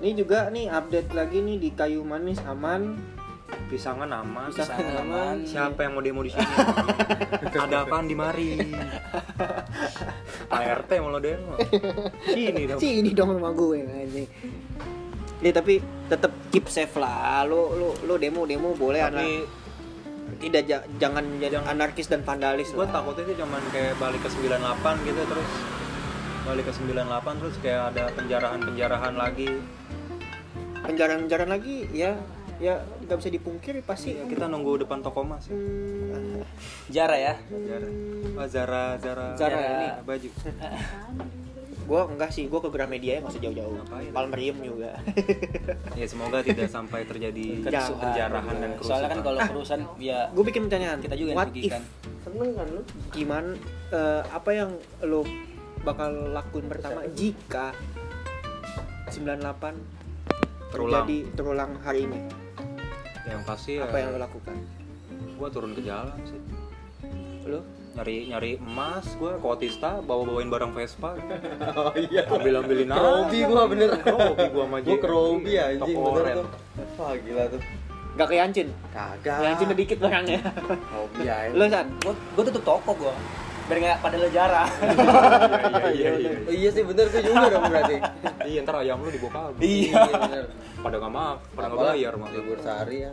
Ini juga nih update lagi nih di kayu manis aman. Pisangan aman Pisangan Pisangan aman. aman. siapa yang mau demo di sini? Ada apaan di mari? Pak RT mau lo demo? Sini dong. Sih ini dong sama gue anjing Nih tapi tetap keep safe lah. Lo lo lo demo demo boleh tapi anak tidak ja- jangan jadi anarkis dan vandalis gue takutnya sih cuman kayak balik ke 98 gitu terus balik ke 98 terus kayak ada penjarahan-penjarahan lagi Penjara-penjara lagi ya ya nggak bisa dipungkiri pasti Iya, kita nunggu depan toko mas ya. Hmm, Jara ya Zara. Oh, Zara, Zara, Zara ini. baju. gue enggak sih gue ke Gramedia ya nggak usah jauh-jauh. Ngapain? Palmerium juga. Ya semoga tidak sampai terjadi Kerusuhan. penjarahan dan kerusuhan. soalnya kan kalau kerusuhan ya gue bikin pertanyaan kita juga yang what if seneng kan lu? Gimana eh, apa yang lo bakal lakuin pertama jika 98 Terulang. terjadi terulang hari ini? Yang pasti ya apa yang lo lakukan? gue turun ke jalan sih. Lo nyari nyari emas gue ke Otista bawa bawain barang Vespa. Oh iya. Ambil ambilin Robi gua bener. Robi gua sama gua ke Robi anjing bener tuh. Wah gila tuh. Gak ke Yancin? Kagak. Yancin udah dikit barangnya Robi aja lo san? Gue gue tutup toko gue biar nggak pada lo Jara iya iya iya Oh, iya sih bener tuh juga dong berarti. Iya ntar ayam lu dibawa kabur. Iya. Bener. Pada nggak mak pada nggak bayar mah libur sehari ya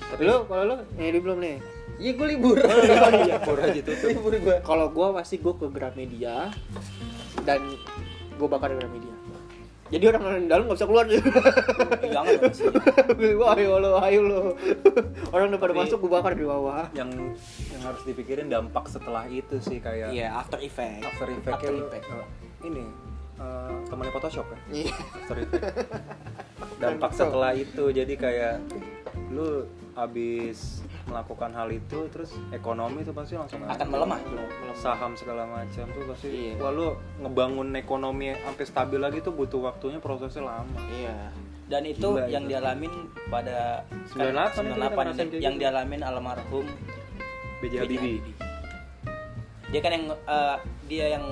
tapi lo kalau lo ini belum nih iya gue libur. Iya libur aja tutup. Libur gue kalau gue pasti gue ke Gramedia dan gue bakar Gramedia. Jadi orang orang dalam nggak bisa keluar jangan dong sih. Wah, ayo lo ayo lo. Orang udah pada masuk gue bakar di bawah. yang yang harus dipikirin dampak setelah itu sih kayak iya after effect. After effect After effect. ini eh, temannya Photoshop ya? Iya. after effect. Dampak setelah itu jadi kayak lu abis melakukan hal itu terus ekonomi tuh pasti langsung akan melemah saham segala macam tuh pasti Iya. wah lu ngebangun ekonomi sampai stabil lagi tuh butuh waktunya prosesnya lama iya dan itu Gila yang itu. dialamin pada 98 itu kita 98 ngerasain kayak yang gitu. dialamin almarhum BJ. Habibie dia kan yang eh, dia yang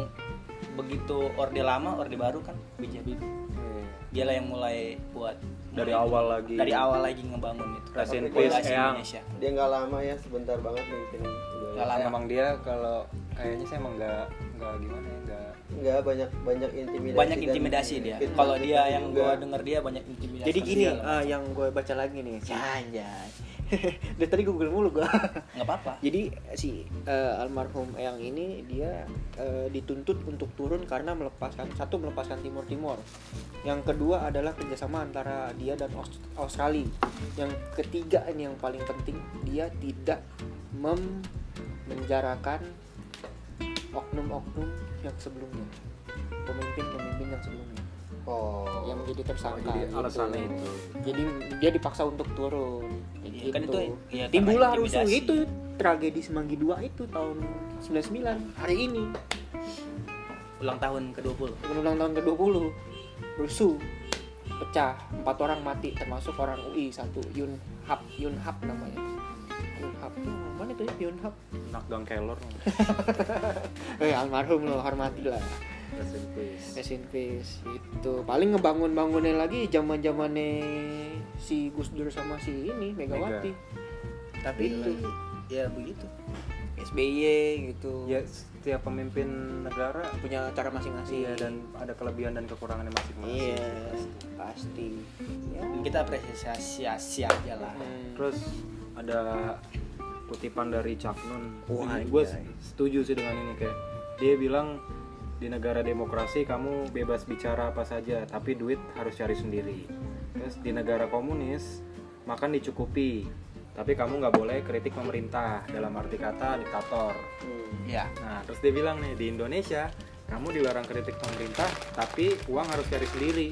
begitu orde lama orde baru kan B.J. Habibie Iya. dialah yang mulai buat Dari awal lagi. dari awal lagi ngebangun itu Rest in Populasi. Indonesia dia nggak lama ya sebentar banget mungkin udah Nggak lama. emang dia kalau kayaknya sih emang nggak nggak gimana ya nggak Enggak banyak banyak intimidasi. banyak dan intimidasi dia kalau dia yang gua denger dia banyak intimidasi Jadi gini, eh, macam. yang gue baca lagi nih. Janjay. Dari tadi Google mulu gue. nggak apa-apa Jadi si eh, almarhum yang ini dia eh, dituntut untuk turun karena melepaskan satu melepaskan Timur Timur. Yang kedua adalah kerjasama antara dia dan Aus- Australia. Yang ketiga ini yang paling penting dia tidak mem menjarakan oknum-oknum yang sebelumnya pemimpin-pemimpin yang sebelumnya Oh. yang menjadi tersangka. Jadi gitu. alasannya itu. Jadi dia dipaksa untuk turun. Iya, kan itu, iya, timbullah rusuh itu tragedi Semanggi 2 itu tahun 99 hari ini. Ulang tahun ke-20 ulang tahun ke-20 rusuh. Pecah empat orang mati termasuk orang UI satu Yun Hap Yun Hap namanya. Yun Hap. Tuh mana tuh ya? Yun Hap. Knockdown Keller eh almarhum lo hormati lah Rest in peace. Rest in peace. Itu paling ngebangun bangunin lagi zaman zamannya si Gus Dur sama si ini Megawati. Tapi Itu. ya begitu. SBY gitu. Ya setiap pemimpin negara punya cara masing-masing. Iya dan ada kelebihan dan kekurangannya masing-masing. Iya pasti. Ya. Kita apresiasi aja lah. Hmm. terus ada kutipan dari Nun. Wah, gue anjay. setuju sih dengan ini kayak dia bilang di negara demokrasi kamu bebas bicara apa saja tapi duit harus cari sendiri. Terus di negara komunis makan dicukupi tapi kamu nggak boleh kritik pemerintah dalam arti kata diktator. Ya nah terus dia bilang nih di Indonesia kamu dilarang kritik pemerintah tapi uang harus cari sendiri.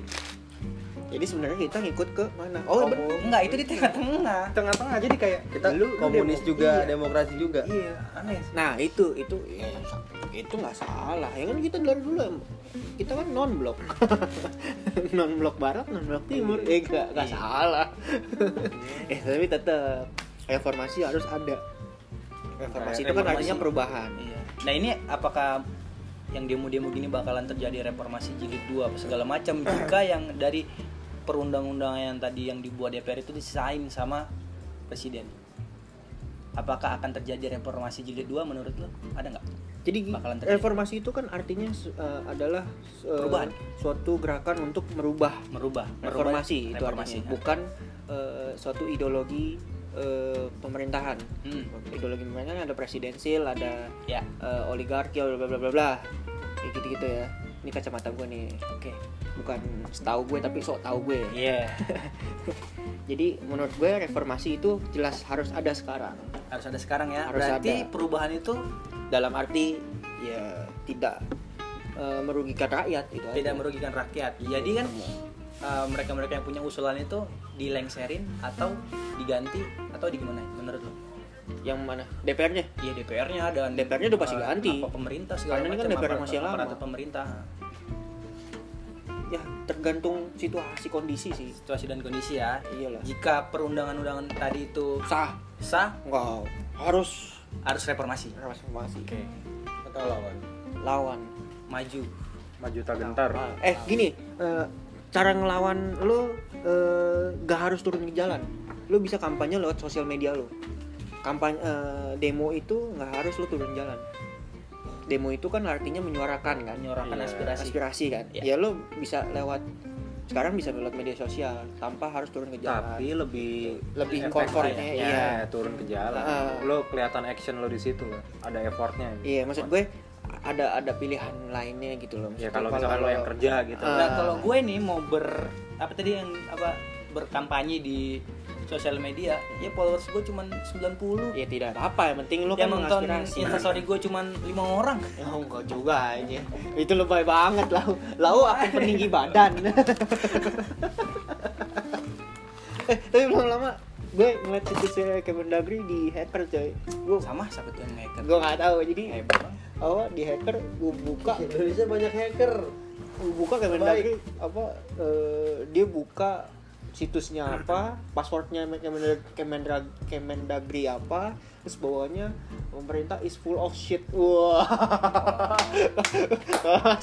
Jadi sebenarnya kita ngikut ke mana? Oh, oh, enggak itu di tengah-tengah. Tengah-tengah jadi kayak Kita lu komunis demo- juga, iya, demokrasi juga. iya aneh sih. nah itu itu ya, itu nggak salah ya kan kita dari dulu kita kan non blok non blok barat non blok timur eh nggak nggak Iya. salah eh tapi tetap reformasi harus ada reformasi itu kan Reformasi. artinya perubahan Iya. Nah ini apakah yang demo-demo gini bakalan terjadi reformasi jilid 2 apa segala macam jika yang dari perundang-undangan yang tadi yang dibuat DPR itu disain sama presiden. Apakah akan terjadi reformasi jilid 2 menurut lo? Ada nggak? Jadi Bakalan terjadi. reformasi itu kan artinya eh, adalah Perubahan. suatu gerakan untuk merubah Merubah. reformasi itu reformasi. artinya bukan eh, suatu ideologi eh, pemerintahan. Hmm. Ideologi pemerintahan ada presidensil, ada Ya. eh, oligarki, bla bla bla bla bla. Kayak gitu-gitu ya. Ini kacamata gue nih. Oke. Bukan setahu gue tapi sok tahu gue. Iya. Jadi menurut gue reformasi itu jelas harus ada sekarang. Harus ada sekarang ya. Harus Berarti ada. perubahan itu Dalam arti ya tidak eh, merugikan rakyat itu tidak aja. merugikan rakyat. Jadi kan uh, mereka-mereka yang punya usulan itu dilengserin atau diganti atau di gimana menurut lo? Yang mana? DPR-nya? Iya DPR-nya dan DPR-nya udah pasti uh, ganti. apa pemerintah segala Karena ini kan DPR masih lama. pemerintah Ya tergantung situasi kondisi sih. situasi dan kondisi ya. Iyalah. Jika perundangan-undangan tadi itu Sah. sah Enggak harus harus reformasi. reformasi. Oke. Atau lawan. Lawan. Maju. maju tak gentar Eh gini, eh, cara ngelawan lo eh, gak harus turun ke jalan. Lo bisa kampanye lewat sosial media lo. Kampanye eh, demo itu nggak harus lo turun jalan. Demo itu kan artinya menyuarakan kan, Menyuarakan Iya. aspirasi. aspirasi kan. Iya. Ya lo bisa lewat sekarang bisa lewat media sosial tanpa harus turun ke jalan. tapi lebih Lebih efektif comfortnya, ya, iya. turun ke jalan Ah. lo kelihatan action lo di situ lo ada effortnya Iya, maksud gue ada ada pilihan lainnya gitu loh. ya Maksudnya kalau misalkan lo yang kerja gitu Ah. Nah, kalau gue nih mau ber apa tadi yang apa berkampanye di sosial media, ya followers gue cuman 90. ya tidak apa-apa, yang penting lo yang kan nonton instastory gue cuman lima orang. Ya enggak juga aja. Itu lebay banget lau. Lau aku peninggi badan. eh, tapi belum lama gue ngeliat situsnya Kemendagri di hacker coy. Gue Sama siapa tuh yang hacker? gue nggak tahu jadi Hebat. Bang. oh di hacker gue buka Indonesia banyak hacker. gue buka Kemendagri apa eh, dia buka situsnya apa passwordnya Kemendagri, Kemendagri, Kemendagri apa terus bawahnya pemerintah is full of shit wah.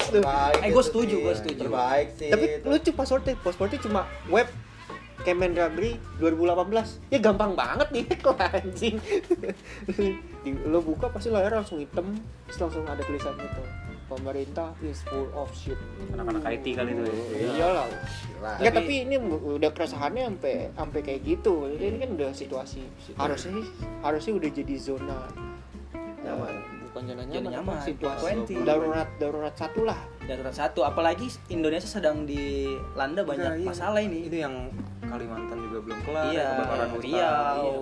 Terbaik Eh, gua itu setuju, gua setuju. Terbaik sih. tapi itu. lucu passwordnya passwordnya cuma web Kemendagri 2018 ya gampang banget nih lah anjing lo buka pasti layar langsung hitam terus langsung ada tulisan gitu pemerintah is full of shit anak-anak IT kali itu ya iyalah Gila. Enggak, tapi ini udah keresahannya sampai sampai kayak gitu. Jadi ini kan udah situasi harusnya harusnya udah jadi zona Nyaman. bukan zona nyaman, nyaman, situasi 20. darurat darurat satu lah. darurat satu apalagi Indonesia sedang dilanda banyak Nah, iya. masalah ini itu yang Kalimantan juga belum kelar iya kebakaran hutan Riau Iya,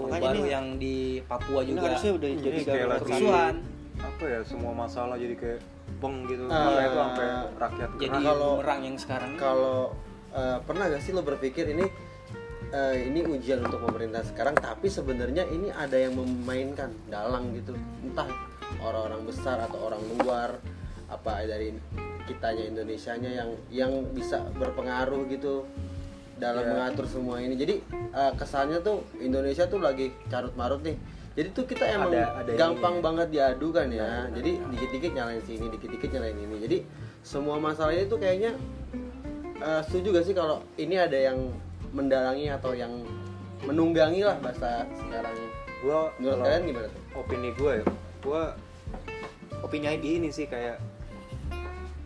makanya baru ini- yang di Papua Ini juga harusnya udah Ini jadi kayak darurat kerusuhan apa ya semua masalah jadi kayak beng gitu. Sampai itu sampai rakyat jadi kalau- bumerang yang sekarang? kalau eh, pernah gak sih lo berpikir ini eh, ini ujian untuk pemerintah sekarang tapi sebenarnya ini ada yang memainkan dalang gitu? Entah orang-orang besar atau orang luar apa dari kitanya Indonesianya yang yang bisa berpengaruh gitu dalam Ya. mengatur semua ini. Jadi eh, kesannya tuh Indonesia tuh lagi carut marut nih jadi tuh kita emang Ada- ada gampang ini. banget diadu kan ya. Jadi dikit-dikit nyalain sini dikit-dikit nyalain ini. Jadi semua masalahnya itu kayaknya eh, setuju gak sih kalau ini ada yang mendalangi atau yang menunggangi lah bahasa sekarangnya gua menurut kalian gimana tuh? opini gue ya gue opini ini sih kayak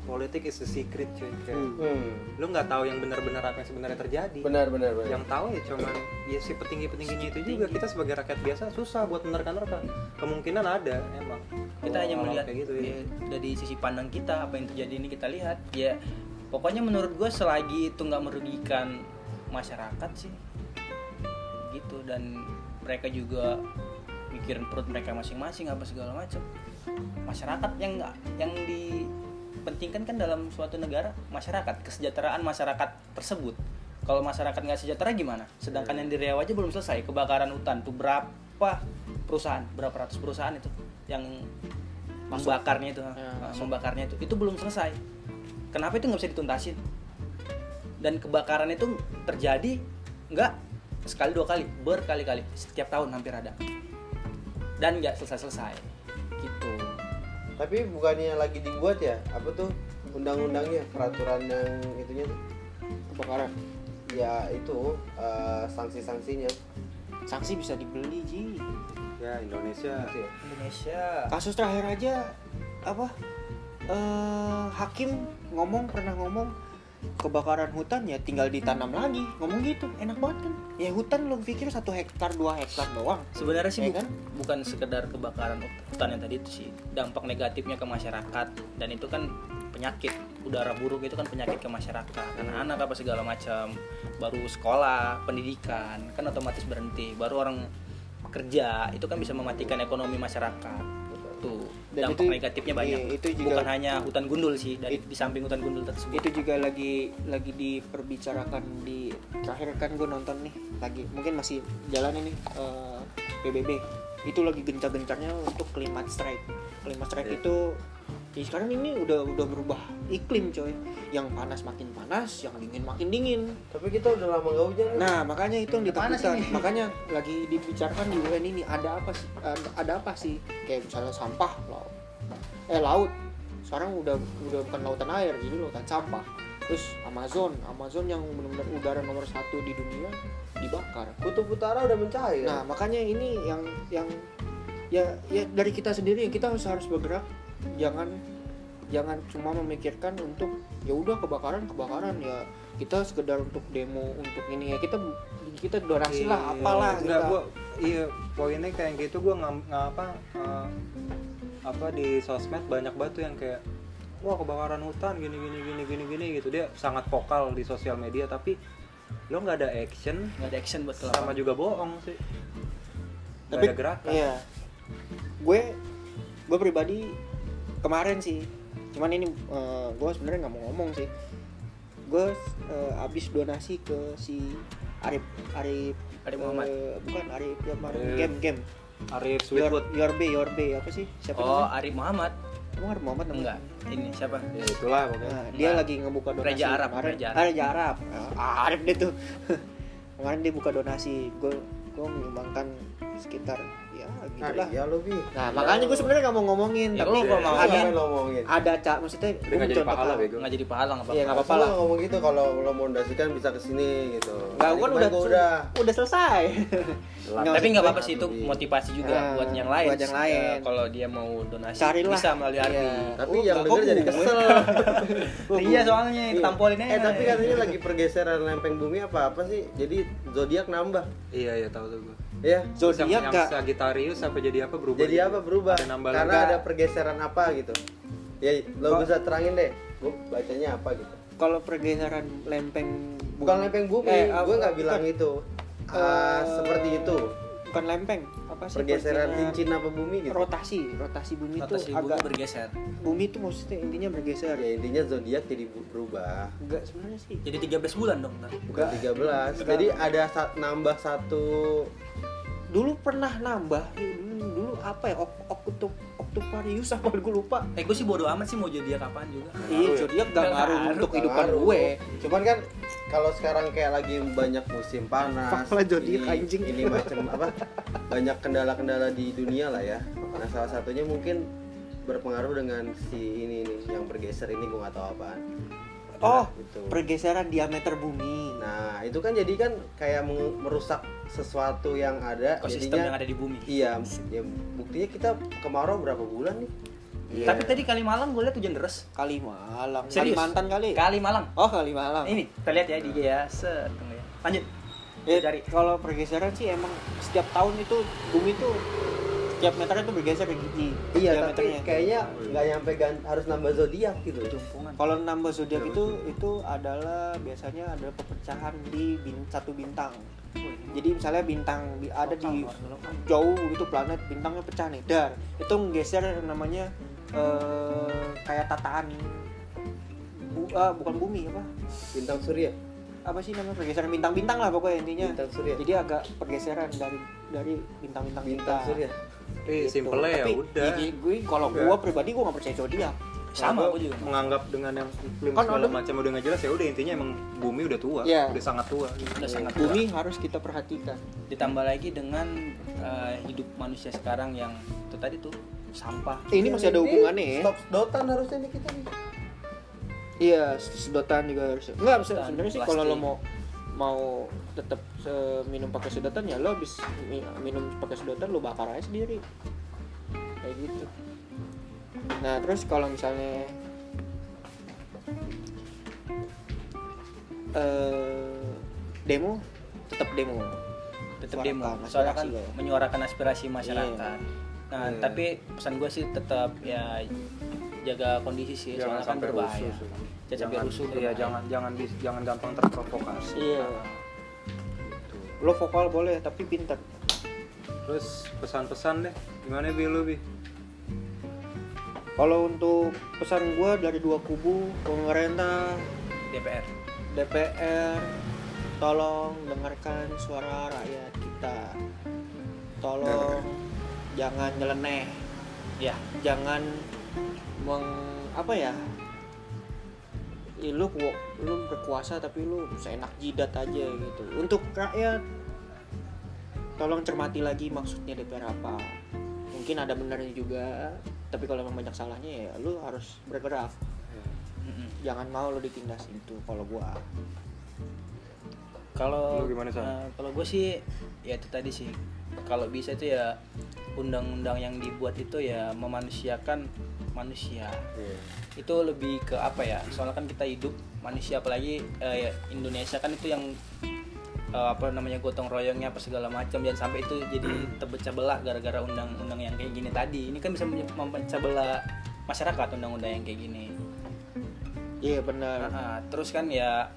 politik is a secret cuy kayak hmm. lu nggak tahu yang benar-benar apa yang sebenarnya terjadi. Benar benar benar. Yang tahu ya cuman ya si petinggi-petingginya itu juga. kita sebagai rakyat biasa susah buat menerka-nerka. Kemungkinan ada emang. Kita hanya melihat kayak gitu ya. ya, dari sisi pandang kita apa yang terjadi ini kita lihat ya. Pokoknya menurut gue selagi itu nggak merugikan masyarakat sih gitu. Dan mereka juga mikirin perut mereka masing-masing apa segala macam masyarakat yang nggak yang dipentingkan kan dalam suatu negara masyarakat kesejahteraan masyarakat tersebut. Kalau masyarakat nggak sejahtera gimana? Sedangkan yang di Riau aja belum selesai kebakaran hutan. Tuh berapa perusahaan? Berapa ratus perusahaan itu yang membakarnya itu Ya, Nah, membakarnya itu. Itu belum selesai. Kenapa itu nggak bisa dituntasin? Dan kebakaran itu terjadi nggak sekali dua kali berkali-kali. Setiap tahun hampir ada. Dan nggak selesai-selesai. Gitu tapi bukannya lagi dibuat ya apa tuh undang-undangnya peraturan yang itunya tuh Kebakaran. ya itu eh, sanksi-sanksinya Sanksi bisa dibeli ji. ya Indonesia Gitu ya. Indonesia Kasus terakhir aja apa? eh hakim ngomong pernah ngomong kebakaran hutan ya tinggal ditanam lagi. Ngomong gitu enak banget kan? Ya hutan lo pikir satu hektar dua hektar doang. Sebenarnya sih Ya bu- kan? bukan sekedar kebakaran hutan yang tadi itu sih. Dampak negatifnya ke masyarakat dan itu kan penyakit udara buruk itu kan penyakit ke masyarakat. Anak-anak apa segala macam baru sekolah pendidikan kan otomatis berhenti. Baru orang kerja itu kan bisa mematikan ekonomi masyarakat Dan dampak itu- negatifnya iya, banyak. itu juga- bukan hanya hutan gundul sih dari It- di samping hutan gundul tersebut. itu juga lagi lagi diperbicarakan di terakhir kan gue nonton nih lagi mungkin masih jalan ini eh, PBB itu lagi gencar-gencarnya untuk climate strike. Climate strike Iya. itu ya sekarang ini udah udah berubah iklim coy. Yang panas makin panas yang dingin makin dingin. Tapi kita udah lama gak hujan nah makanya itu yang ditakutkan makanya lagi dibicarakan di UN ini ada apa sih ada, ada apa sih? Kayak misalnya sampah laut. Eh laut. Sekarang udah udah bukan lautan air jadi lautan sampah. Terus Amazon. Amazon yang benar-benar udara nomor satu di dunia dibakar. Kutub utara udah mencair. Nah makanya ini yang yang ya ya dari kita sendiri kita harus harus bergerak jangan jangan cuma memikirkan untuk ya udah kebakaran kebakaran. Ya kita sekedar untuk demo untuk ini ya. Kita kita donasi lah Iya, apalah enggak kita. gua iya poinnya kayak gitu gua nggak apa eh, apa di sosmed banyak batu yang kayak wah kebakaran hutan gini gini gini gini gini gitu. Dia sangat vokal di sosial media tapi lo nggak ada action. Nggak ada action buat sama juga bohong sih. Tapi ada gerakan. iya. Gue gue pribadi kemarin sih cuman ini eh, gue sebenarnya nggak mau ngomong sih gue eh, abis donasi ke si Arif Arif Arif Muhammad. eh, bukan Arif yang mana? Arif. game game Arif Your, Sweetwood Your Bay Your Bay apa sih siapa oh namanya? Arif Muhammad Emang Arif Muhammad namanya? enggak ini siapa ya itulah pokoknya Nah, dia Enggak. lagi ngebuka donasi Raja Arab, kemarin. Raja Arab. Ah, Raja Arab. Ah, Arif deh tuh. kemarin dia buka donasi. Gue gue menyumbangkan sekitar ya ya Nah, iya lo bi. nah makanya gue sebenarnya nggak mau ngomongin Ya, tapi kalau mau ada Apa ngomongin? ada cak maksudnya gue nggak jadi pahala bego. nggak jadi pahala nggak iya apa-apa nggak apa-apa Apa lah ngomong gitu kalau lo mau mendasikan bisa ke sini gitu. Nggak, kan kemarin udah, gua udah. udah selesai. Tapi nggak apa-apa sih itu motivasi juga Nah, buat yang lain buat yang lain. Eh, kalau dia mau donasi Carilah. bisa melalui Arbi Iya. Tapi Oh, yang denger jadi gue. kesel. iya soalnya Iya. tampolin aja Eh tapi katanya lagi pergeseran lempeng bumi apa apa sih? Jadi zodiak nambah. Iya iya tahu tuh gue. Ya. Zodiak yang Sagittarius apa jadi apa berubah? Jadi gitu? apa berubah? Ada nambah Karena lagi. ada pergeseran apa gitu. Ya lo Kok- bisa terangin deh. Gue bacanya apa gitu. kalau pergeseran lempeng Bukan lempeng bumi, Eh, gue nggak bilang bukan. itu. Ah, Eh, seperti itu. bukan lempeng apa sih Pergeseran cincin apa bumi gitu. rotasi rotasi bumi itu bumi agak bergeser bumi itu maksudnya intinya bergeser Ya intinya zodiak jadi bu- berubah. enggak sebenarnya sih jadi 13 bulan dong ntar Bukan Enggak. 13. Enggak. Jadi ada sa- nambah satu dulu pernah nambah dulu, dulu apa ya ok oktup oktuparius apa gue lupa eh gue sih bodo amat sih mau jadi kapan juga iya ya? zodiak gak Nggak ngaruh untuk kehidupan gue Cuman kan kalau sekarang kayak lagi banyak musim panas, zodiak anjing. ini macam apa? Banyak kendala-kendala di dunia lah ya. Nah salah satunya mungkin berpengaruh dengan si ini nih yang bergeser ini gue nggak tahu apaan. Oh Gitu. pergeseran diameter bumi Nah itu kan jadi kan kayak merusak sesuatu yang ada. ekosistem yang ada di bumi Iya, ya, buktinya kita kemarau berapa bulan nih? Iya. tapi tadi Kalimalang gue lihat hujan deras Kalimalang Serius? Kalimantan kali Kalimalang oh Kalimalang ini kita lihat ya di ya set tunggu ya lanjut Ya, cari kalau pergeseran sih emang setiap tahun itu bumi tuh setiap meternya tuh bergeser gigi Iya, tapi diameternya. kayaknya nggak nyampe gan- harus nambah zodiak gitu. jumpungan kalau nambah zodiak itu itu adalah biasanya ada pepecahan di bin, satu bintang jadi misalnya bintang di- ada di jauh gitu planet bintangnya pecah nih dar itu menggeser yang namanya eh, kayak tataan bu, ah, bukan bumi apa Bintang surya. apa sih namanya pergeseran bintang-bintang lah pokoknya intinya Bintang surya. jadi agak pergeseran dari dari bintang-bintang Bintang kita. surya. Eh, Gitu. simpelnya ya udah. iya, gue kalau gue pribadi gue gak percaya zodiak sama Gua gue juga menganggap dengan yang iklim Kan segala ada- macam udah nggak jelas ya udah intinya emang bumi udah tua, Iya. udah sangat tua. gitu. udah sangat tua. bumi harus kita perhatikan ditambah lagi dengan eh, hidup manusia sekarang yang itu tadi tuh sampah Eh, ini masih ada hubungannya ya Stop sedotan harusnya nih kita nih. iya sedotan juga harus enggak sebenarnya sih kalau lo mau mau tetap minum pakai sedotan ya lo habis mi- minum pakai sedotan lo bakar aja sendiri kayak gitu nah terus kalau misalnya eh demo tetap demo tetap demo soalnya kan aspirasi lo. menyuarakan aspirasi masyarakat Iya. nah Iya. tapi pesan gue sih tetap ya jaga kondisi sih Jangan soalnya kan sampai berbahaya rusuh. jangan sampai rusuh Iya, jangan jangan bis- jangan gampang terprovokasi. iya lo vokal boleh tapi pintar. Terus pesan-pesan deh, gimana bi lu bi? kalau untuk pesan gua dari dua kubu pemerintah DPR DPR tolong dengarkan suara rakyat kita. Tolong jangan nyeleneh. Ya. Jangan meng apa ya? Ih, lu lu berkuasa tapi lu seenak jidat aja gitu. Untuk rakyat tolong cermati lagi maksudnya DPR apa. Mungkin ada benernya juga tapi kalau memang banyak salahnya ya lu harus bergerak. Jangan mau lu ditindas itu kalau gua. Kalau gimana, eh, kalau gue sih ya itu tadi sih. Kalau bisa itu ya undang-undang yang dibuat itu ya memanusiakan manusia. Iya. itu lebih ke apa ya? Soalnya kan kita hidup manusia apalagi eh, ya, Indonesia kan itu yang eh, apa namanya gotong royongnya apa segala macam. Jangan sampai itu jadi terpecah belah gara-gara undang-undang yang kayak gini tadi. Ini kan bisa memecah belah masyarakat undang-undang yang kayak gini. Iya benar. Nah, terus kan ya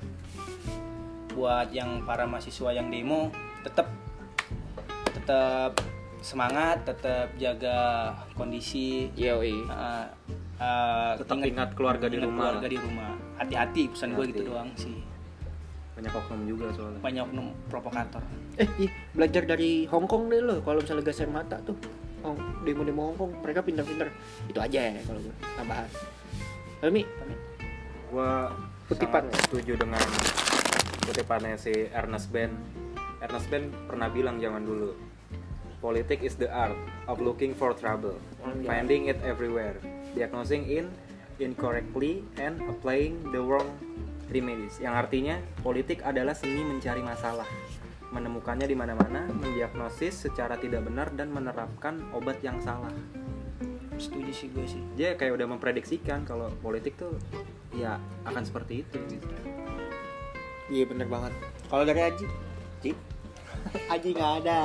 buat yang para mahasiswa yang demo tetap tetap semangat tetap jaga kondisi. Iya Uh, uh, Tetap ingat keluarga di ingat rumah. keluarga di rumah. Hati-hati pesan gue gitu doang sih. Banyak oknum juga soalnya. banyak oknum provokator. Eh iya, belajar dari Hong Kong deh lo kalau misalnya gas air mata tuh. Hong, demo-demo Hong Kong mereka pinter-pinter itu aja ya kalau gue tambahan Helmi? Gua Kutipan. setuju dengan kutipannya si Ernest Ben. Ernest Ben pernah bilang zaman dulu Politik is the art of looking for trouble, finding it everywhere, diagnosing in incorrectly and applying the wrong remedies. Yang artinya politik adalah seni mencari masalah, menemukannya di mana-mana, mendiagnosis secara tidak benar dan menerapkan obat yang salah. setuju sih gue sih Dia kayak udah memprediksikan kalau politik tuh ya akan seperti itu gitu. Iya bener banget. Kalau dari Aji, Ji, Aji nggak ada.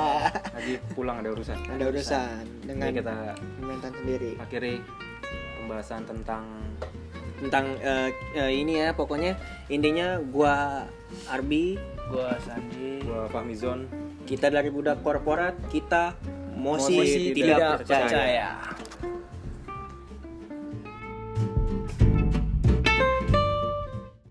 Lagi pulang ada urusan. Ada urusan dengan Jadi kita Mentan sendiri. akhiri pembahasan tentang Tentang eh, eh, ini ya, pokoknya intinya gua Arbi, gue Sandi gua Fahmizon kita dari budak korporat, kita mosi, Mosi tidak, tidak percaya. percaya